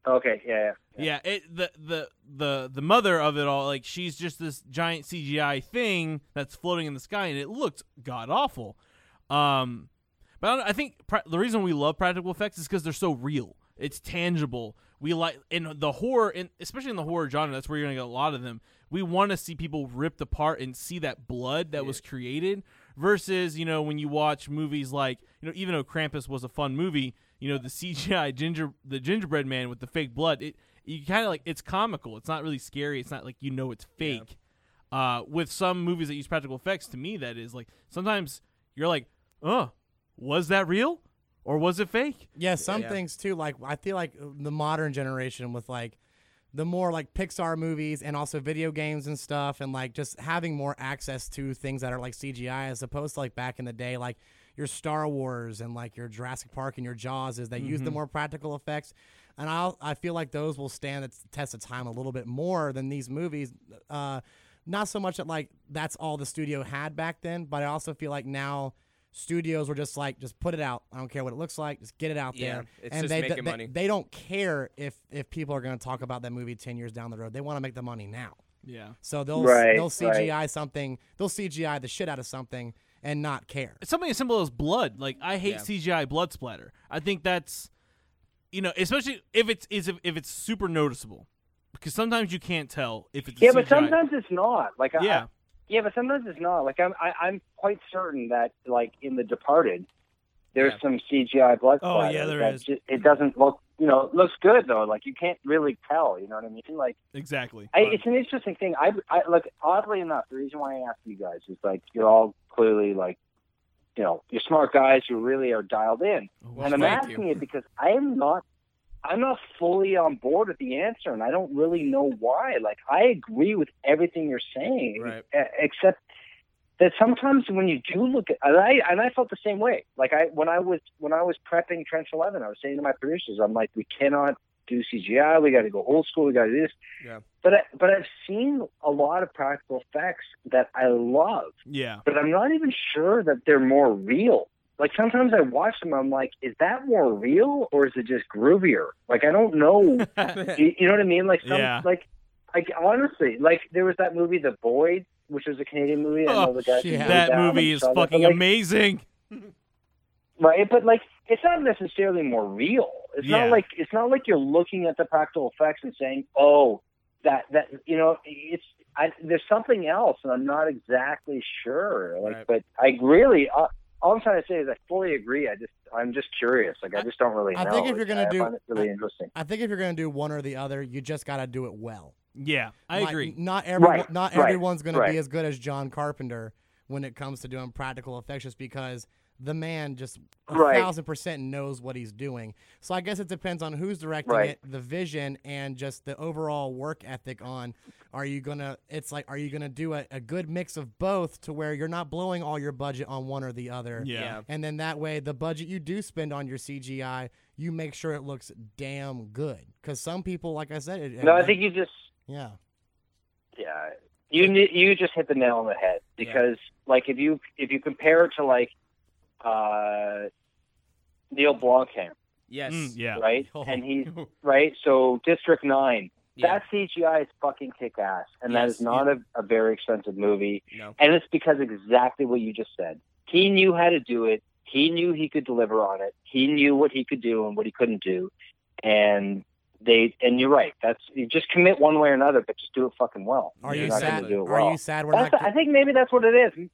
Okay. Yeah. yeah. Yeah, it the the the the mother of it all, like she's just this giant CGI thing that's floating in the sky, and it looked god awful. Um, but I, don't, I think pra- the reason we love practical effects is because they're so real. It's tangible. We like in the horror, in, especially in the horror genre. That's where you're gonna get a lot of them. We want to see people ripped apart and see that blood that was created. Versus, you know, when you watch movies like, you know, even though Krampus was a fun movie, you know, the CGI ginger, the gingerbread man with the fake blood, it you kind of like it's comical. It's not really scary. It's not like you know it's fake. Uh, with some movies that use practical effects, to me, that is like sometimes you're like, oh, was that real or was it fake? Yeah, some Yeah. things too. Like I feel like the modern generation with like the more like Pixar movies and also video games and stuff, and like just having more access to things that are like CGI as opposed to like back in the day, like your Star Wars and like your Jurassic Park and your Jaws, is they use the more practical effects. And I I feel like those will stand the test of time a little bit more than these movies. Uh, not so much that like that's all the studio had back then, but I also feel like now studios were just like just put it out. I don't care what it looks like, just get it out Yeah, there. it's and just they, making they, money. they don't care if if people are going to talk about that movie 10 years down the road. They want to make the money now. Yeah. So they'll Right, they'll right. CGI something, they'll CGI the shit out of something and not care. It's something as simple as blood. Like I hate Yeah. CGI blood splatter. I think that's you know, especially if it's is if, if it's super noticeable. Because sometimes you can't tell if it's a Yeah, but sometimes it's not. Like I, Yeah. Yeah, but sometimes it's not. Like I'm, I, I'm quite certain that, like in The Departed, there's Yeah. some CGI blood Oh, yeah, there is. that is. ju- it doesn't look, you know, looks good though. Like you can't really tell. You know what I mean? Like Exactly. I, it's an interesting thing. I, I like oddly enough, the reason why I asked you guys is like you're all clearly like, you know, you're smart guys who really are dialed in. Well, and I'm asking you. it because I am not I'm not fully on board with the answer and I don't really know why. Like I agree with everything you're saying Right. except that sometimes when you do look at and I and I felt the same way. Like I when I was when I was prepping Trench Eleven, I was saying to my producers, I'm like, we cannot do CGI, we gotta go old school, we gotta do this. Yeah. But I, but I've seen a lot of practical effects that I love yeah. but I'm not even sure that they're more real. Like sometimes I watch them, I'm like, is that more real or is it just groovier? Like I don't know. you, you know what I mean? Like some, Yeah. like, like honestly, like there was that movie, The Void, which was a Canadian movie. I know Oh, the yeah. that movie is fucking amazing. right? But like, it's not necessarily more real. It's Yeah. not like it's not like you're looking at the practical effects and saying, "Oh, that that you know." It's I, there's something else, and I'm not exactly sure. Like, Right. but I really, uh, all I'm trying to say is I fully agree. I just I'm just curious. Like I just don't really I know. think if you're gonna I do- find it really I- interesting. I think if you're gonna do one or the other, you just gotta do it well. Yeah, I Like, agree. Not every Right, not right, everyone's gonna right. be as good as John Carpenter when it comes to doing practical effects, just because the man just a Right. thousand percent knows what he's doing. So I guess it depends on who's directing Right. it, the vision, and just the overall work ethic. On are you gonna? It's like are you gonna do a, a good mix of both to where you're not blowing all your budget on one or the other. Yeah. Yeah. And then that way, the budget you do spend on your CGI, you make sure it looks damn good. Because some people, like I said, it, No, I think you just yeah. yeah you you just hit the nail on the head because like if you if you compare it to like uh Neill Blomkamp, Yes. Mm, yeah. right? Oh. And he's right. So District Nine, Yeah. that CGI is fucking kick ass, and that Yes, is not a, a very expensive movie. No. And it's because exactly what you just said. He knew how to do it. He knew he could deliver on it. He knew what he could do and what he couldn't do. And they and you're right. That's you just commit one way or another, but just do it fucking well. Are Yeah, you You're not sad? gonna do it Are well. you sad we're That's not? I think maybe that's what it is.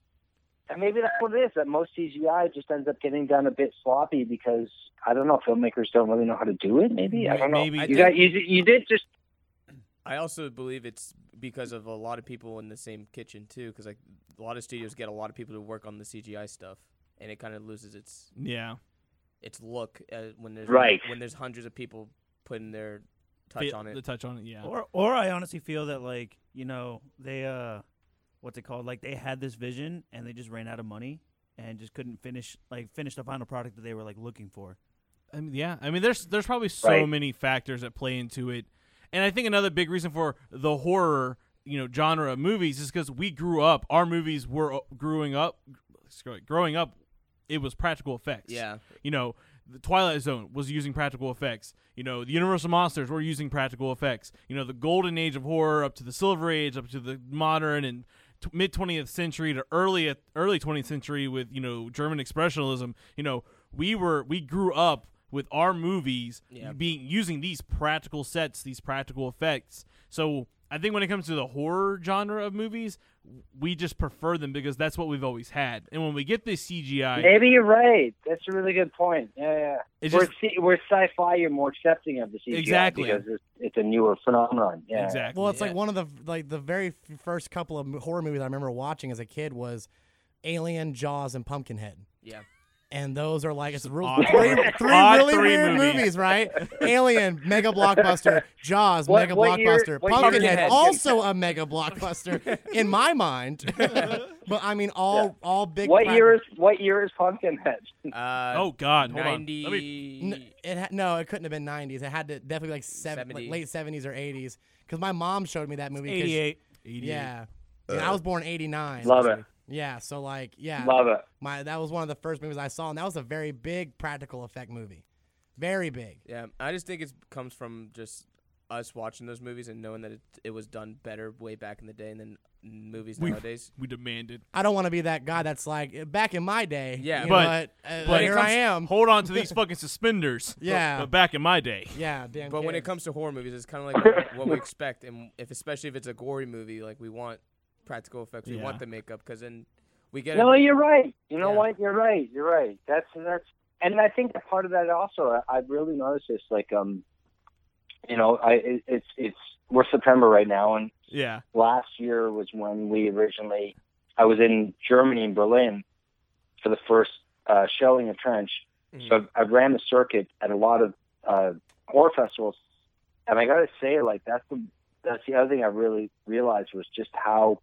And maybe that's what it is. That most CGI just ends up getting done a bit sloppy because I don't know. Filmmakers don't really know how to do it. Maybe I don't know. Maybe. You think- got you, you did just I also believe it's because of a lot of people in the same kitchen too, because like a lot of studios get a lot of people to work on the CGI stuff, and it kind of loses its Yeah. its look uh, when there's Right. when there's hundreds of people putting their touch Fe- on it. The touch on it. Yeah. Or or I honestly feel that like, you know, they uh what's it called? Like they had this vision and they just ran out of money and just couldn't finish like finish the final product that they were like looking for. I mean, yeah. I mean, there's there's probably so Right. many factors that play into it, and I think another big reason for the horror, you know, genre of movies is because we grew up. Our movies were uh, growing up, growing up. It was practical effects. yeah, You know, the Twilight Zone was using practical effects. You know, the Universal Monsters were using practical effects. You know, the golden age of horror up to the Silver Age, up to the modern and t- mid 20th century to early early 20th century with you know German expressionism. You know, we were we grew up with our movies Yeah. being using these practical sets, these practical effects. So I think when it comes to the horror genre of movies, we just prefer them because that's what we've always had. And when we get this CGI, maybe you're right. That's a really good point. Yeah, yeah. it's We're, just C- we're sci-fi. You're more accepting of the CGI Exactly. because it's, it's a newer phenomenon. Yeah. exactly. Well, it's Yeah. like one of the like the very first couple of horror movies I remember watching as a kid was Alien, Jaws, and Pumpkinhead. yeah. And those are like it's real, odd three, three- three really three weird movies. movies. right? Alien, mega blockbuster. Jaws, What- mega what blockbuster. year Pumpkinhead, also a mega blockbuster in my mind. but I mean, all all big. What prac- year is what year is Pumpkinhead? Uh, oh God, hold on. Me- ninety. N- it ha- no, it couldn't have been 90s. It had to definitely like, seven, like late 70s or 80s. Because my mom showed me that movie. 'cause- 88. 88. Yeah. And I was born 89. Love it. Yeah, so like, yeah, Love it. my that was one of the first movies I saw, and that was a very big practical effect movie, very big. Yeah, I just think it comes from just us watching those movies and knowing that it, it was done better way back in the day and then movies We- nowadays. We demanded. I don't want to be that guy that's like back in my day. Yeah, but- know, but, uh, But here comes- I am. Hold on to these fucking suspenders. Yeah. But back in my day. Yeah, damn. But when it comes to horror movies, it's kind of like what, what we expect, and if especially if it's a gory movie, like we want practical effects, we Yeah. want the makeup, because then we get No, it. you're right. You know Yeah. what? You're right. You're right. That's that's, and I think that part of that also. I, I've really noticed this. Like, um, you know, I it, it's it's we're September right now, and Yeah. last year was when we originally. I was in Germany in Berlin for the first uh, showing of Trench. Mhm. So I've, I've ran the circuit at a lot of uh, horror festivals, and I got to say, like that's the that's the other thing I really realized was just how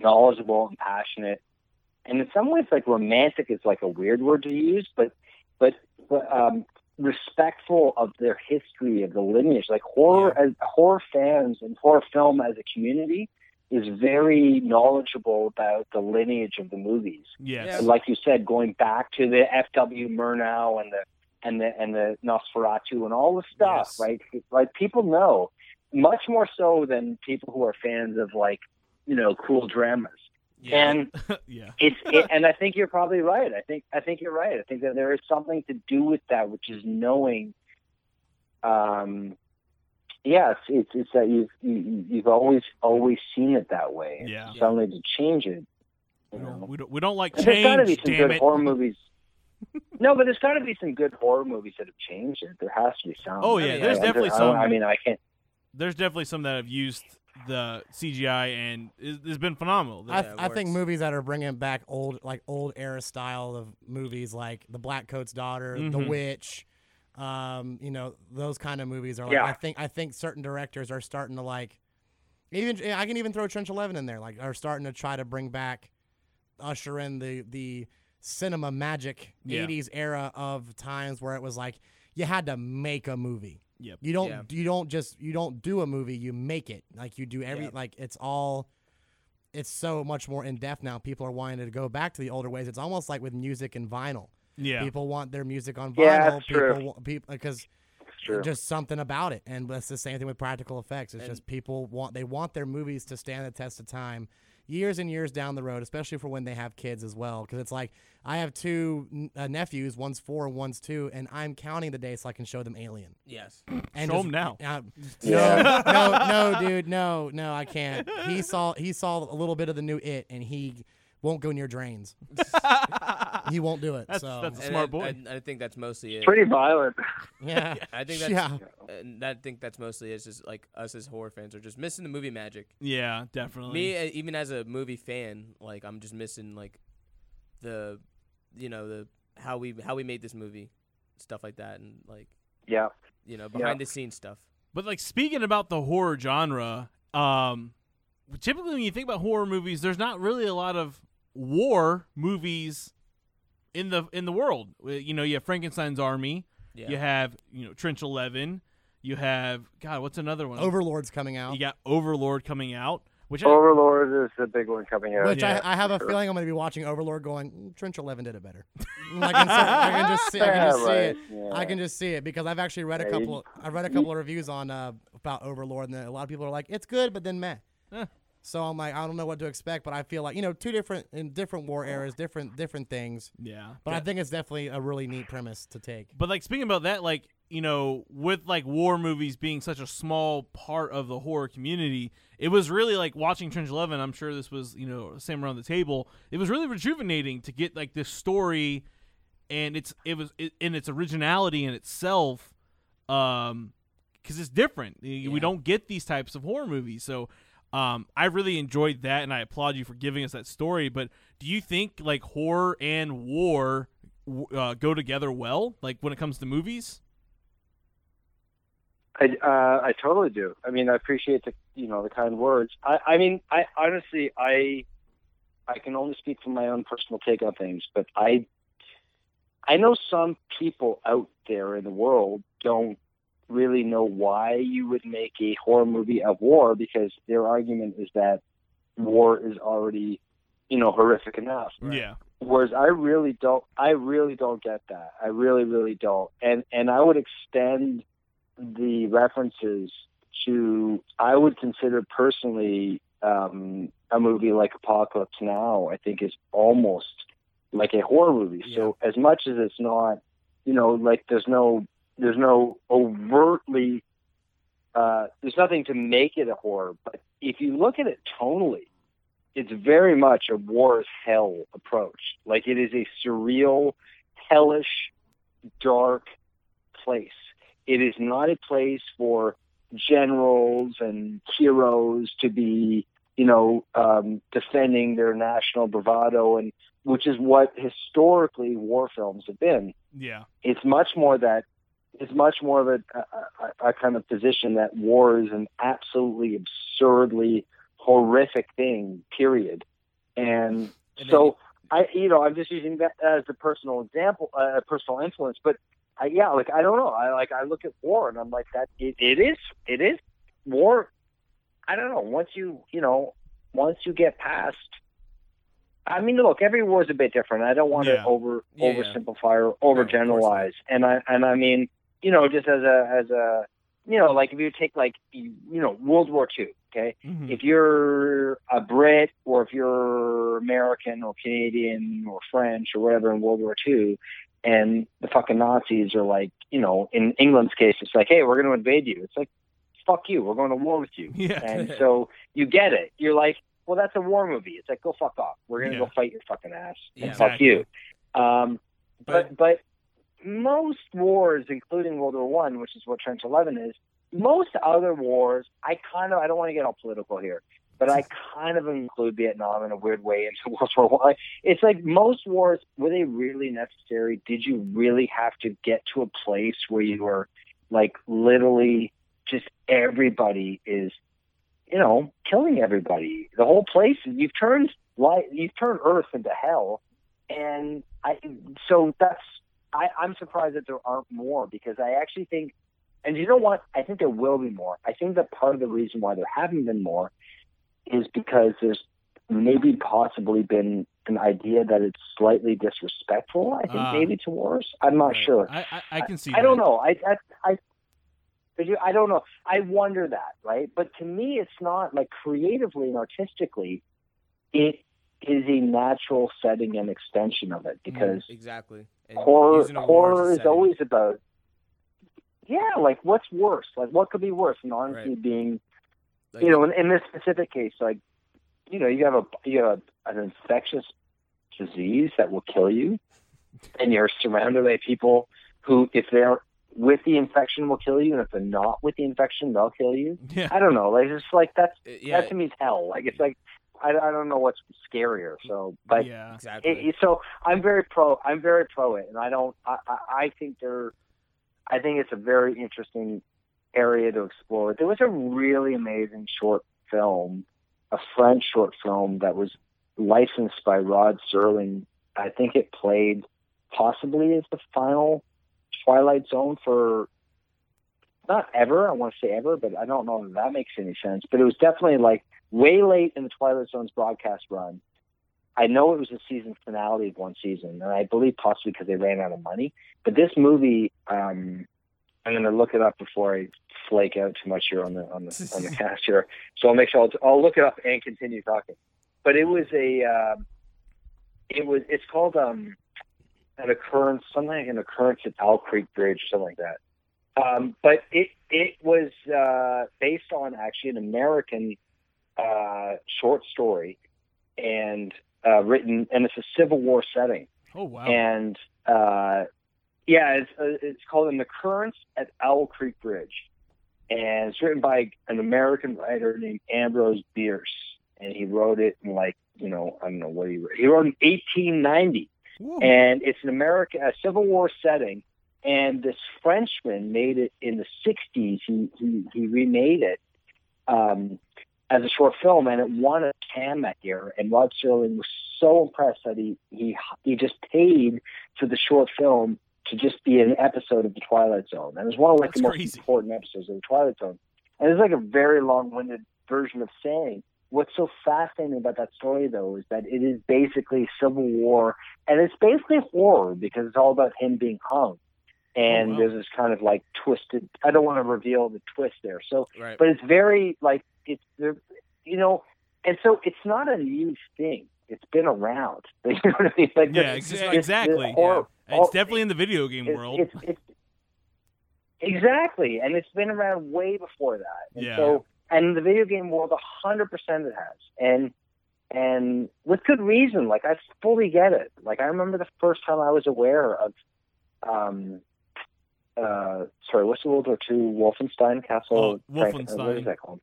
knowledgeable and passionate, and in some ways, like romantic is like a weird word to use, but but but um, respectful of their history of the lineage. Like horror as horror fans and horror film as a community is very knowledgeable about the lineage of the movies Yes. Yeah. and like you said, going back to the F.W. Murnau and the and the and the Nosferatu and all the stuff, Yes. right? Like people know much more so than people who are fans of like you know cool dramas. Yeah. And yeah. it's it, and I think you're probably right. I think I think you're right. I think that there is something to do with that, which is knowing. Um, yes, it's it's that you've you, you've always always seen it that way. and Yeah. Suddenly to change it, We you don't, know. we don't, we don't like There's got to be change, some good it. horror movies. no, but there's got to be some good horror movies that have changed it. There has to be some. Oh, yeah, I- there's I- definitely I, some. I mean, I can't. There's definitely some that have used the CGI and it- it's been phenomenal. I, Yeah, I think movies that are bringing back old like old era style of movies like The Blackcoat's Daughter, The Mhm. Witch, um, you know those kind of movies are like Yeah. I think I think certain directors are starting to like even I can even throw Trench Eleven in there like are starting to try to bring back usher in the the cinema magic Yeah. 80s era of times where it was like you had to make a movie. Yep. You don't Yeah. you don't just you don't do a movie, you make it. Like you do every Yeah. like it's all it's so much more in depth now. People are wanting to go back to the older ways. It's almost like with music and vinyl. Yeah. People want their music on vinyl. Yeah, that's people true. want people because true. just something about it. And that's the same thing with practical effects. It's And- just people want they want their movies to stand the test of time years and years down the road, especially for when they have kids as well. Because it's like I have two uh, nephews, one's four and one's two, and I'm counting the days so I can show them Alien. Yes. And Show just- 'em now. uh, no, no, no, dude, no, no, I can't. He saw he saw a little bit of the new It, and he won't go near drains. he won't do it. That's- so that's- And smart I- boy. I, I think that's mostly it. Pretty violent. yeah, I think that's yeah. I think that's mostly it's just like us as horror fans are just missing the movie magic. yeah, definitely. Me, uh, even as a movie fan, like I'm just missing like the, you know, the how we how we made this movie, stuff like that, and like Yeah. you know behind the scenes stuff. But like speaking about the horror genre, um, typically when you think about horror movies, there's not really a lot of war movies in the in the world. Uh, You know, you have Frankenstein's Army, Yeah. you have you know Trench Eleven, you have God, what's another one? Overlord's coming out. You got Overlord coming out, which I, Overlord is the big one coming out. Which Yeah. I, I have a Sure. feeling I'm going to be watching Overlord going, "Mm, Trench 11 did it better. I, can see, I can just see, I can Yeah, just see right. it. Yeah. I can just see it because I've actually read a couple. I read a couple of reviews on uh, about Overlord, and a lot of people are like, "It's good," but then meh. Eh. So I'm like, I don't know what to expect, but I feel like you know, two different in different war eras, different different things. yeah. But I think it's definitely a really neat premise to take. But like speaking about that, like you know, with like war movies being such a small part of the horror community, it was really like watching Trench Eleven. I'm sure this was you know same around the table. It was really rejuvenating to get like this story, and it's it was it, in its originality in itself, um, because it's different. We don't get these types of horror movies, so. Um, I really enjoyed that, and I applaud you for giving us that story. But do you think like horror and war uh, go together well, like when it comes to movies? I uh, I totally do. I mean, I appreciate the you know the kind words. I I mean, I honestly I I can only speak from my own personal take on things, but I I know some people out there in the world don't really know why you would make a horror movie of war because their argument is that war is already you know horrific enough. Yeah. Whereas I really don't, I really don't get that. I really, really don't. And and I would extend the references to. I would consider personally um, a movie like Apocalypse Now. I think is almost like a horror movie. So as much as it's not, you know, like there's no, there's no overtly, uh, there's nothing to make it a horror. But if you look at it tonally, it's very much a war is hell approach. Like it is a surreal, hellish, dark place. It is not a place for generals and heroes to be, you know, um, defending their national bravado, and which is what historically war films have been Yeah. it's much more that it's much more of a, a, a kind of position that war is an absolutely absurdly horrific thing period and, And so i you know i'm just using that as a personal example uh, a personal influence but I, yeah like i don't know i like i look at war and i'm like that it, it is it is war i don't know once you you know once you get past I mean, look, every war is a bit different. I don't want Yeah. to over Yeah. oversimplify or overgeneralize. and I and I mean, you know, just as a as a you know, like if you take like you know World War Two, okay, Mhm. if you're a Brit or if you're American or Canadian or French or whatever in World War Two, and the fucking Nazis are like, you know, in England's case, it's like, hey, we're going to invade you. It's like, fuck you, we're going to war with you Yeah. and so you get it. You're like, well, that's a war movie. It's like, go fuck off. We're gonna Yeah. go fight your fucking ass and Yeah. fuck Exactly. you. Um, But- but but most wars, including World War One, which is what Trench Eleven is, most other wars, I kind of I don't want to get all political here, but I kind of include Vietnam in a weird way into World War One. It's like most wars were they really necessary? Did you really have to get to a place where you were like literally just everybody is you know killing everybody the whole place you've turned light you've turned earth into hell and i so that's i i'm surprised that there aren't more because i actually think and you know what i think there will be more i think that part of the reason why there haven't been more is because there's maybe possibly been an idea that it's slightly disrespectful i think Ah. maybe to wars i'm not Right. sure I, I, I can see. I don't know. I I I, I don't know. I wonder that, right? But to me, it's not like creatively and artistically, it is a natural setting and extension of it because exactly. Horror using a war as a horror is setting. always about yeah, like what's worse? Like what could be worse? And honestly, Right. being Like, you know, in, in this specific case, like you know, you have a you have an infectious disease that will kill you, and you're surrounded by people who, if they're with the infection, will kill you, and if they're not with the infection, they'll kill you. Yeah. I don't know. Like it's like that's uh, yeah, that to me is hell. Like it's like I, I don't know what's scarier. So, but yeah. exactly. it, it- so I'm very pro. I'm very pro it, and I don't. I, I, I think they're. I think it's a very interesting area to explore. There was a really amazing short film, a French short film that was licensed by Rod Serling. I think it played possibly as the final Twilight Zone for not ever. I want to say ever, but I don't know if that makes any sense. But it was definitely like way late in the Twilight Zone's broadcast run. I know it was the season finale of one season, and I believe possibly because they ran out of money. But this movie, um, I'm going to look it up before I flake out too much here on the on the on the cast here. So I'll make sure I'll, I'll look it up and continue talking. But it was a, uh, it was it's called um, an occurrence, something like an occurrence at Owl Creek Bridge or something like that. Um, but it it was uh, based on actually an American uh, short story and uh, written, and it's a Civil War setting. Oh wow. And uh, yeah, it's uh, it's called An Occurrence at Owl Creek Bridge, and it's written by an American writer named Ambrose Bierce, and he wrote it in like you know I don't know what he wrote. He wrote in 1890 Whoa. and it's an American a Civil War setting. And this Frenchman made it in the '60s. He he, he remade it um, as a short film, and it won a Cannes that year. And Rod Serling was so impressed that he he he just paid for the short film to just be an episode of the Twilight Zone. And it was one of like That's the most important episodes of the Twilight Zone. And it's like a very long-winded version of saying what's so fascinating about that story though is that it is basically civil war and it's basically horror because it's all about him being hung oh, and Oh, wow. there's this kind of like twisted i don't want to reveal the twist there so right. but it's very like it's there you know and so it's not a new thing it's been around you know what i mean like yeah, this- exa- this- exactly. this horror- yeah. It's definitely in the video game it's, world. It's, it's, exactly, and it's been around way before that. And Yeah. So, and in the video game world, a hundred percent it has, and and with good reason. Like I fully get it. Like I remember the first time I was aware of, um, uh, sorry, what's the World War II Wolfenstein Castle? Oh, Frank- Wolfenstein. is that called?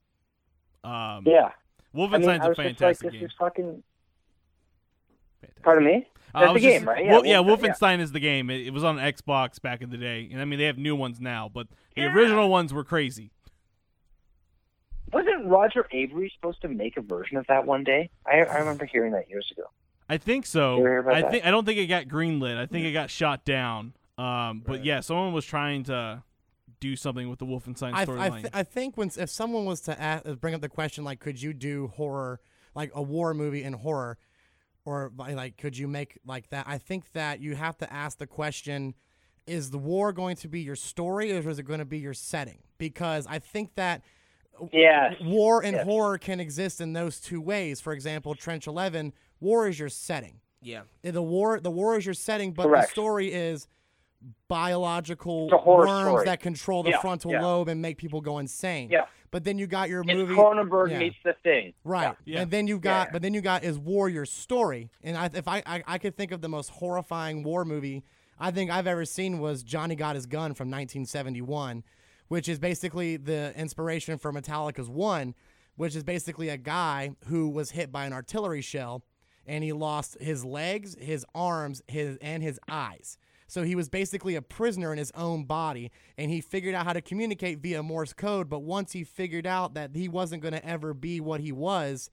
Um, Yeah, I Wolfenstein's mean, I a just like, fantastic this game. fucking. Fantastic. Pardon me. Uh, That's was the just- game, right? Well, Yeah, Wolfenstein, yeah. Wolfenstein is the game. It, it was on Xbox back in the day, and I mean they have new ones now, but the Yeah. original ones were crazy. Wasn't Roger Avary supposed to make a version of that one day? I, I remember hearing that years ago. I think so. ever hear about I that? think I don't think it got greenlit. I think it got shot down. Um, but Right. yeah, someone was trying to do something with the Wolfenstein I, I, storyline. th- I think when if someone was to ask, uh, bring up the question like, could you do horror, like a war movie in horror, or like could you make like that? I think that you have to ask the question: Is the war going to be your story, or is it going to be your setting? Because I think that Yes. war and Yes. horror can exist in those two ways. For example, Trench Eleven, war is your setting. Yeah. Eh, the war, the war is your setting, but Correct. the story is biological It's a horror worms story. that control the Yeah, frontal yeah. lobe and make people go insane. Yeah. But then you got your It's movie. Cronenberg yeah. meets the thing. Right, Yeah. and then you got, Yeah. but then you got is Warrior Story, and I, if I, I I could think of the most horrifying war movie I think I've ever seen was Johnny Got His Gun from 1971, which is basically the inspiration for Metallica's One, which is basically a guy who was hit by an artillery shell, and he lost his legs, his arms, his and his eyes. So he was basically a prisoner in his own body, and he figured out how to communicate via Morse code. But once he figured out that he wasn't going to ever be what he was,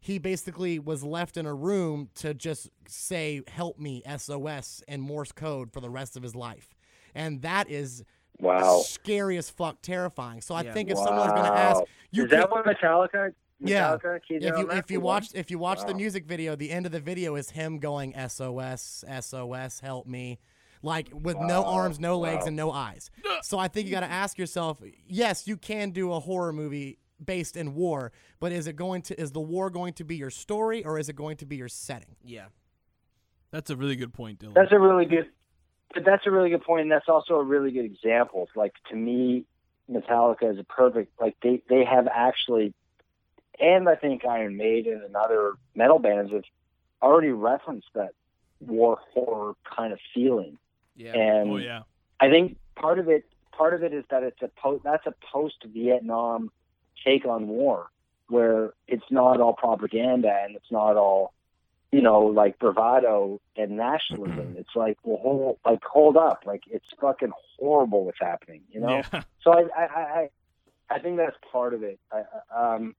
he basically was left in a room to just say, Help me, SOS, and Morse code for the rest of his life. And that is Wow. scary as fuck, terrifying. So I Yeah. think if someone's going to ask, you Is that can't- what Metallica? Yeah. Metallica keys if you on that if you for watch if you watch the music video, the end of the video is him going SOS SOS help me, like with no arms, no legs, Wow. and no eyes. So I think you got to ask yourself, yes, you can do a horror movie based in war, but is it going to is the war going to be your story or is it going to be your setting? Yeah. That's a really good point, Dylan. That's a really good, but that's a really good point, and that's also a really good example. Like to me, Metallica is a perfect. Like they they have actually, and I think Iron Maiden and other metal bands have already referenced that war horror kind of feeling. Yeah. And oh yeah. I think part of it part of it is that it's a po- that's a post Vietnam take on war where it's not all propaganda and it's not all you know like bravado and nationalism. it's like well hold like hold up like it's fucking horrible what's happening you know. Yeah. So I I I, I think that's part of it. I, I- um,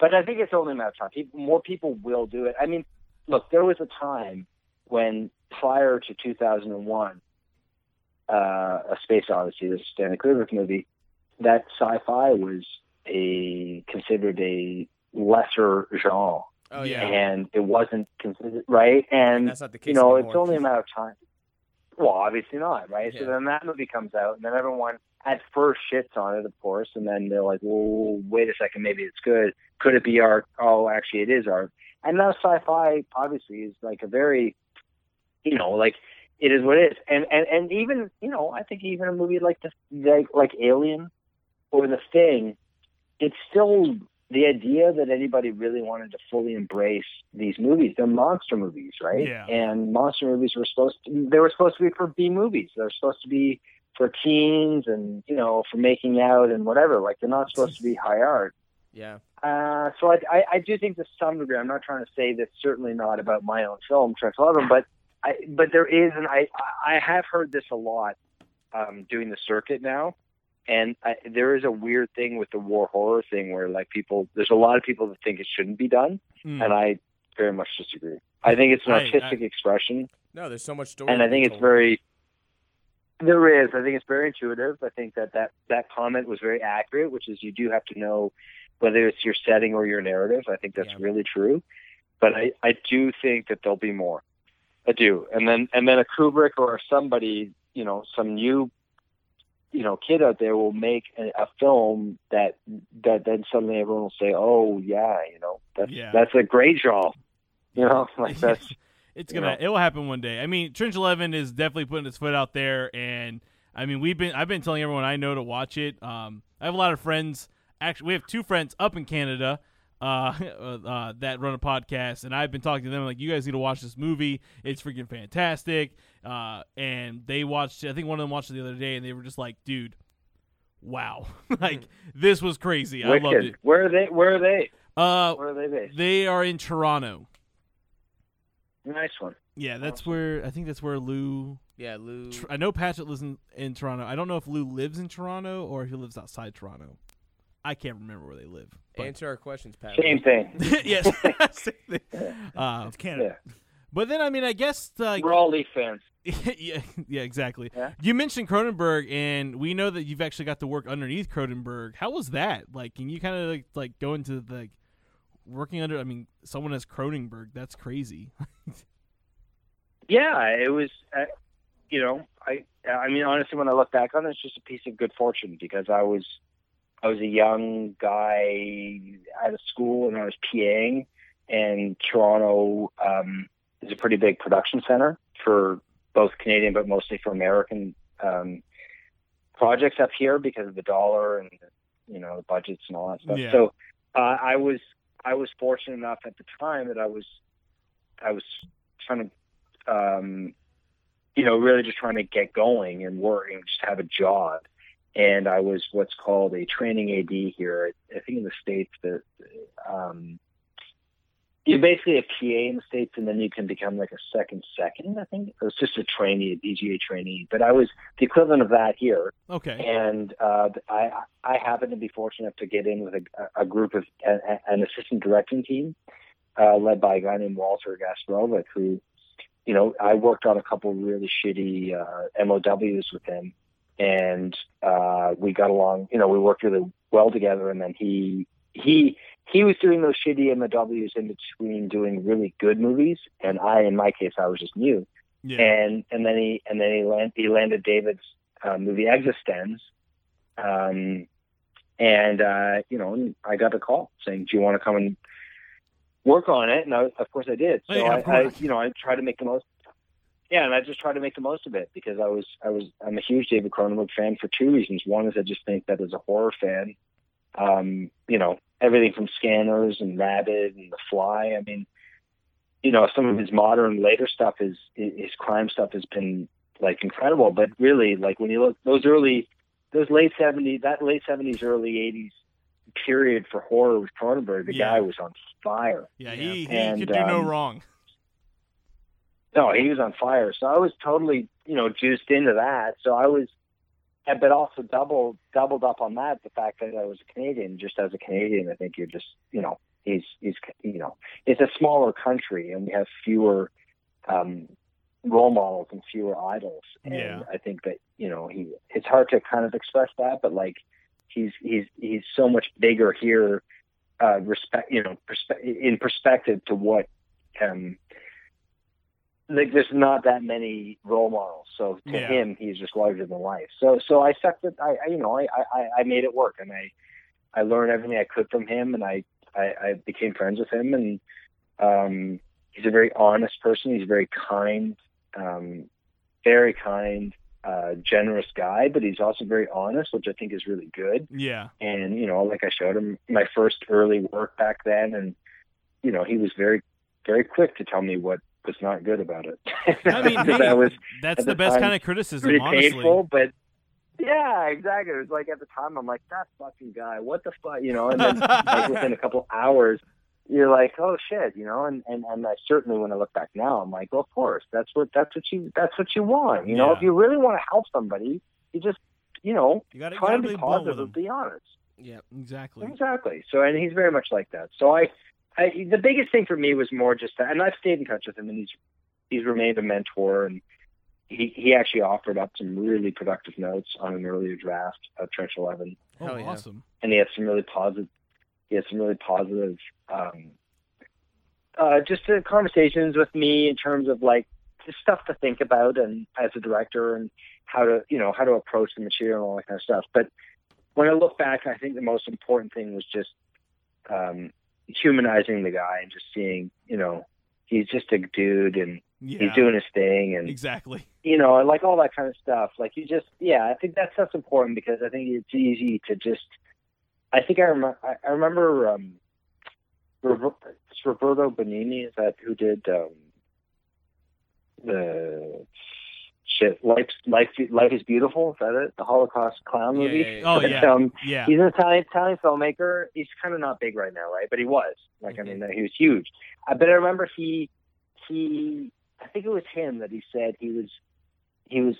but I think it's only a matter of time. People, more people will do it. I mean, look, there was a time when prior to 2001, uh, A Space Odyssey, this Stanley Kubrick movie, that sci-fi was a considered a lesser genre, Oh Yeah. yeah. and it wasn't considered right. And That's not the case you know, anymore. it's only a matter of time. Well, obviously not, right? So then that movie comes out, and then everyone at first shits on it, of course, and then they're like, "Well, wait a second, maybe it's good. Could it be art? Oh, actually, it is art." And now sci-fi, obviously, is like a very, you know, like it is what it is. And and and even you know, I think even a movie like the like like Alien or The Thing, it's still the idea that anybody really wanted to fully embrace these movies. They're monster movies, right? Yeah. And monster movies were supposed to they were supposed to be for B movies. They're supposed to be for teens and you know for making out and whatever. Like they're not supposed to be high art. Yeah. Uh, so I, I, I do think to some degree, I'm not trying to say this. Certainly not about my own film, Trench Eleven, but I, but there is, and I, I have heard this a lot um, doing the circuit now, and I, there is a weird thing with the war horror thing where like people, there's a lot of people that think it shouldn't be done, Mm. and I very much disagree. I think it's an I- I- artistic expression, No, there's so much story. and I think it's very. There is. I think it's very intuitive. I think that, that that comment was very accurate, which is you do have to know whether it's your setting or your narrative. I think that's Yeah. really true. But I, I do think that there'll be more. I do. And then and then a Kubrick or somebody, you know, some new you know, kid out there will make a, a film that that then suddenly everyone will say, "Oh yeah, you know, that's Yeah. that's a great genre." You know, like that's it's gonna know. it will happen one day. I mean, Trench Eleven is definitely putting its foot out there, and I mean, we've been I've been telling everyone I know to watch it. Um, I have a lot of friends. Actually, we have two friends up in Canada. Uh, uh, that run a podcast, and I've been talking to them like, you guys need to watch this movie. It's freaking fantastic. Uh, and they watched. I think one of them watched it the other day, and they were just like, dude, wow, like this was crazy. I loved it. Where are they? Where are they? Uh, Where are they based? they are in Toronto. Nice one. Yeah, that's where I think that's where Lou Yeah, Lou. I know Patrick lives in, in Toronto. I don't know if Lou lives in Toronto or if he lives outside Toronto. I can't remember where they live. But Answer our questions, Pat. Same thing. yes, same thing. Uh, It's Canada. Yeah. but then I mean, I guess like We're all Leaf fans. yeah, yeah, exactly. Yeah. You mentioned Cronenberg, and we know that you've actually got to work underneath Cronenberg. How was that? Like, can you kind of like, like go into the like, working under? I mean, someone as Cronenberg, that's crazy. Yeah, it was. Uh, you know, I. I mean, honestly, when I look back on it, it's just a piece of good fortune because I was, I was a young guy out of school and I was PAing, and Toronto um, is a pretty big production center for both Canadian but mostly for American um, projects up here because of the dollar and you know the budgets and all that stuff. Yeah. So uh, I was I was fortunate enough at the time that I was I was trying to um, you know really just trying to get going and work and just have a job. And I was what's called a training AD here. I think in the states that um, you're basically a PA in the states, and then you can become like a second second. I think it was just a trainee, a DGA trainee. But I was the equivalent of that here Okay. and uh, I I happened to be fortunate enough to get in with a, a group of a, a- an assistant directing team uh, led by a guy named Walter Gasparovic, who you know I worked on a couple really shitty uh, MOWs with him, and uh, we got along. You know, we worked really well together, and then he he he was doing those shitty MOWs in between doing really good movies, and I, in my case, I was just new Yeah. and and then he and then he land, he landed David's uh, movie eXistenZ, um, and uh, you know I got a call saying, "Do you want to come and work on it?" And I, of course I did. So Oh, yeah, I, I, you know, I tried to make the most. Yeah, and I just try to make the most of it because I was I was I'm a huge David Cronenberg fan for two reasons. One is I just think that as a horror fan, um, you know, everything from Scanners and Rabid and The Fly. I mean, you know, some of his modern later stuff is his crime stuff has been like incredible. But really, like when you look those early, those late seventies, that late seventies, early eighties period for horror with Cronenberg, the Yeah. guy was on fire. yeah. He, he And, could do no um, wrong. No, he was on fire. So I was totally, you know, juiced into that. So I was, but also double doubled up on that. The fact that I was a Canadian, just as a Canadian, I think you're just, you know, he's he's, you know, it's a smaller country and we have fewer um, role models and fewer idols. And Yeah. I think that you know he, it's hard to kind of express that, but like he's he's he's so much bigger here. Uh, respect, you know, perspe- in perspective to what um, like there's not that many role models. So to Yeah. him, he's just larger than life. So so I sucked it. I, I you know I, I I made it work, and I I learned everything I could from him, and I I, I became friends with him, and um, he's a very honest person. He's very kind, um, very kind, uh, generous guy, but he's also very honest, which I think is really good Yeah. and you know like i showed him my first early work back then and you know he was very very quick to tell me what was not good about it I mean, hey, that was that's the the best kind of criticism, pretty honestly. painful but yeah exactly it was like at the time i'm like that fucking guy what the fuck you know and then like within a couple hours you're like oh shit you know and and and I certainly when i look back now i'm like well of course that's what that's what you that's what you want you know Yeah. if you really want to help somebody you just you know You got to try and be be with positive him. be honest Yeah. Exactly. Exactly. So, and he's very much like that. So, I, I, the biggest thing for me was more just that, and I've stayed in touch with him, and he's he's remained a mentor, and he he actually offered up some really productive notes on an earlier draft of Trench Eleven. Hell yeah. awesome. and he had some really positive, he had some really positive, um, uh, just uh, conversations with me in terms of like just stuff to think about, and as a director, and how to you know how to approach the material and all that kind of stuff. But when I look back, I think the most important thing was just um, humanizing the guy and just seeing, you know, he's just a dude and Yeah. he's doing his thing and exactly. you know, and like all that kind of stuff. Like you just, yeah, I think that's that's important because I think it's easy to just. I think I remember. I, remember. Um, Roberto Benigni is that who did um, the shit? Life, life, life is beautiful. Is that it? The Holocaust clown movie. yeah, yeah. Oh, yeah. um, Yeah. He's an Italian Italian filmmaker. He's kind of not big right now, right? But he was. Like I Mhm. mean, he was huge. I but I remember he he I think it was him that he said he was he was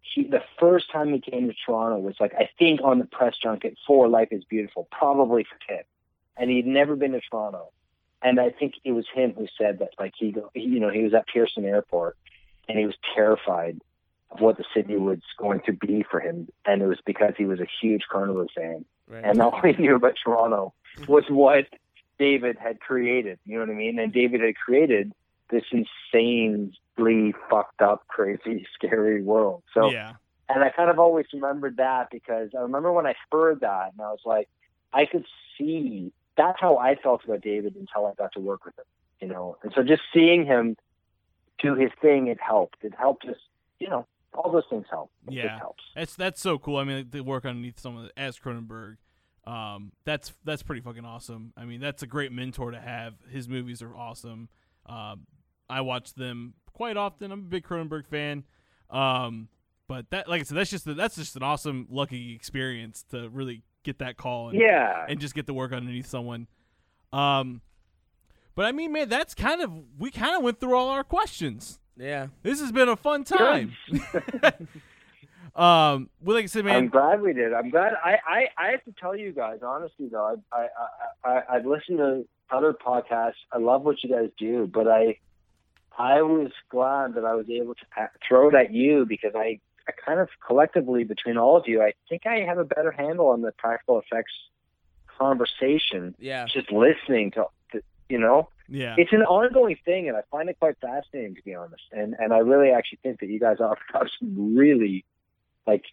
he the first time he came to Toronto was like I think on the press junket for Life is Beautiful, probably for Tim, and he'd never been to Toronto. And I think it was him who said that like he go he, you know he was at Pearson Airport and he was terrified of what the city was going to be for him, and it was because he was a huge Cronenberg fan Right. and all he knew about Toronto was what David had created. You know what I mean? And David had created this insanely fucked up, crazy, scary world. So, yeah. and I kind of always remembered that because I remember when I heard that, and I was like, I could see that's how I felt about David until I got to work with him. You know, and so just seeing him do his thing, it helped. It helped us. You know, all those things help. It Yeah. helps. That's that's so cool. I mean, the work underneath someone as Cronenberg. Um, that's that's pretty fucking awesome. I mean, that's a great mentor to have. His movies are awesome. Um, I watch them quite often. I'm a big Cronenberg fan. Um, but that, like I said, that's just a, that's just an awesome, lucky experience to really get that call and, Yeah. and just get to work underneath someone. Um, but I mean, man, that's kind of we kind of went through all our questions. Yeah. This has been a fun time. um, well, like I said, man, I'm glad we did. I'm glad. I, I, I have to tell you guys honestly though. I, I, I, I I've listened to other podcasts. I love what you guys do, but I, I was glad that I was able to throw it at you because I, I kind of collectively between all of you, I think I have a better handle on the practical effects conversation. Yeah. Just listening to, to you know, yeah, it's an ongoing thing, and I find it quite fascinating to be honest. And and I really actually think that you guys are are some really like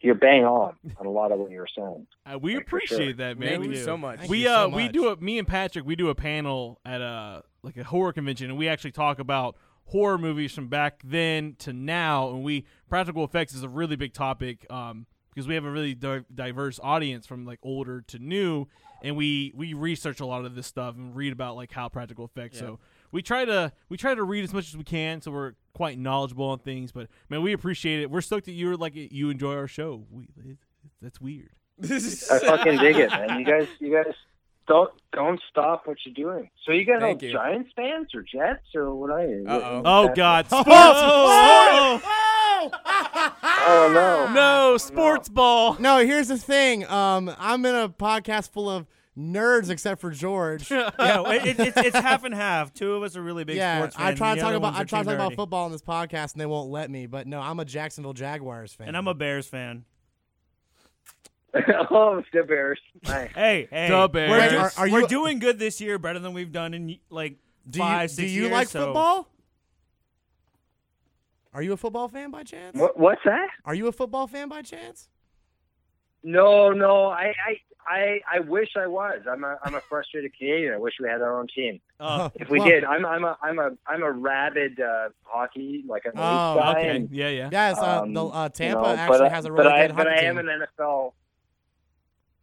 you're bang on on a lot of what you're saying. uh, we for appreciate sure. that, man. Thank we you do. so much. Thank we you uh so we do a me and Patrick we do a panel at a like a horror convention and we actually talk about horror movies from back then to now and we practical effects is a really big topic um because we have a really di- diverse audience from like older to new and we we research a lot of this stuff and read about like how practical effects Yeah. so we try to we try to read as much as we can so we're quite knowledgeable on things but man we appreciate it we're stoked that you're like you enjoy our show we it, that's weird I fucking dig it, man. You guys, you guys don't don't stop what you're doing. So you guys Thank are you. Giants fans or Jets or what are you? Uh-oh. oh god oh, oh, oh, sports oh, Oh no. No, sports ball. No, here's the thing. Um, I'm in a podcast full of nerds, except for George. yeah, it, it, it's, it's half and half. Two of us are really big yeah, sports fans. I try and to talk about I are try to too talk about football on this podcast, and they won't let me. But no, I'm a Jacksonville Jaguars fan. And I'm a Bears fan. oh, the Bears. Nice. Hey, hey, The Bears. we're, Wait, do- are- are we're doing good this year, better than we've done in like do five, you, six do you years, like so- football? Are you a football fan by chance? What, what's that? Are you a football fan by chance? No, no. I, I, I, I wish I was. I'm a, I'm a frustrated Canadian. I wish we had our own team. Uh, If we Well, did, I'm, I'm a, I'm a, I'm a rabid uh, hockey like a Oh, guy. Okay. and, Yeah, yeah. Yes, uh, um, the uh, you Tampa know, actually but, has a but really I, good but hockey I am team. an NFL.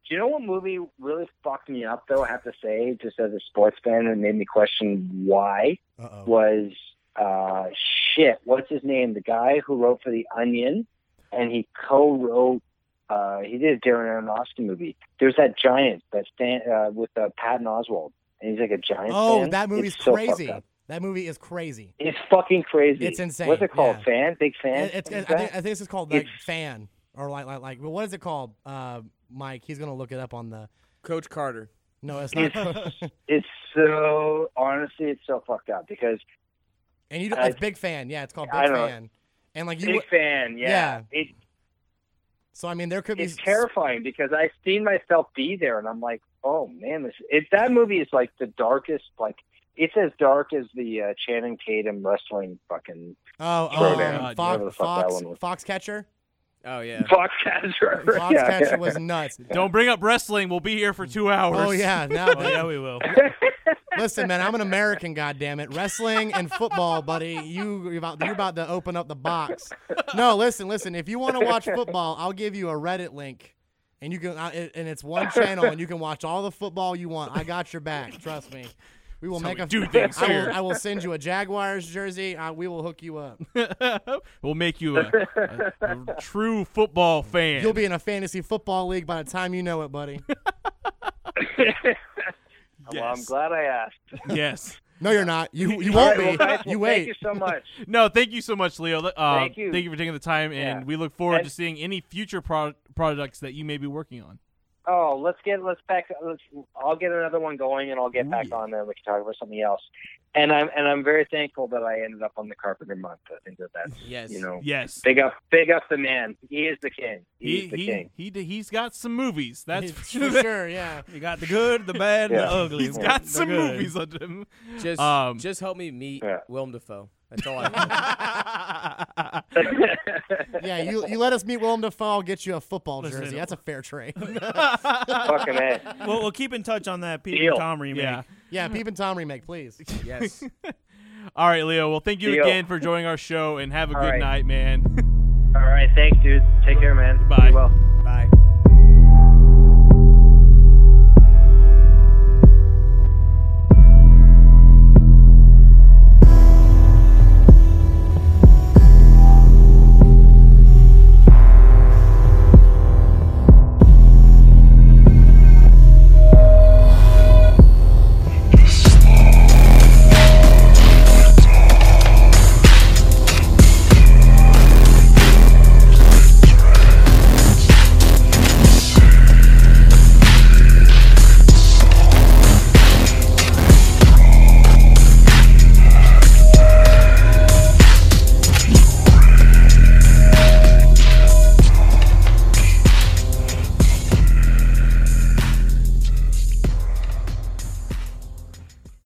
Do you know what movie really fucked me up though? I have to say, just as a sports fan, and made me question why Uh-oh. was uh, shit. What's his name? The guy who wrote for The Onion, and he co-wrote. Uh, he did a Darren Aronofsky movie. There's that giant that stand uh, with uh, Patton Oswalt, and he's like a giant. Oh, fan. that movie's It's crazy. up. That movie is crazy. It's fucking crazy. It's insane, What's it called? yeah. Fan? Big fan? It- it's, I, think, that? I think this is called like It's- fan or like like like. What is it called? Uh, Mike, he's gonna look it up on the. Coach Carter. No, it's not. It's so honestly, it's so fucked up because and you, don't- I- it's big fan. Yeah, it's called big don't know. fan. And like you, big fan. Yeah, Yeah. It, so I mean, there could be. it's terrifying because I've seen myself be there, and I'm like, oh man, this it, that movie is like the darkest. Like it's as dark as the uh, Channing Tatum wrestling fucking Oh, oh, Throwdown. um, Whatever Fox, the fuck that Fox, one was. Foxcatcher. Oh yeah. Foxcatcher. Foxcatcher yeah, was nuts. Don't bring up wrestling. We'll be here for two hours. Oh yeah, now oh, yeah, we will. listen, man, I'm an American, goddammit. Wrestling and football, buddy. You you're about you're about to open up the box. No, listen, listen. If you want to watch football, I'll give you a Reddit link, and you can uh, it- and it's one channel, and you can watch all the football you want. I got your back. Trust me. We will That's how make we a do things I here. will, I will send you a Jaguars jersey. Uh, we will hook you up. we'll make you a, a, a true football fan. You'll be in a fantasy football league by the time you know it, buddy. Well, I'm glad I asked. yes. No, you're not. You you won't right, be. well, guys, you well, wait. Thank you so much. No, thank you so much, Leo. Uh, Thank you. Thank you for taking the time, and Yeah. we look forward And- to seeing any future pro- products that you may be working on. Oh, let's get let's back. Let's. I'll get another one going, and I'll get Ooh, back yeah. on there. and We can talk about something else. And I'm and I'm very thankful that I ended up on the Carpenter month. I think that that's Yes. you know Yes. big up big up the man. He is the king. He, he is the he, king. He, he has got some movies. That's for for sure. sure. Yeah. You got the good, the bad, and Yeah. the ugly. He's They're got some movies under him. Just Um, just help me meet Yeah. Willem Dafoe. That's all I want. Yeah, you you let us meet Willem Dafoe, I'll get you a football Listen, jersey. That's a fair trade. Fucking a. Well, we'll keep in touch on that Pete Deal. and Tom remake. yeah. yeah, Peeping Tom remake, please. yes. All right, Leo. Well, thank you Deal. again for joining our show, and have a All good right. night, man. All right, thanks, dude. Take care, man. Bye. Be well.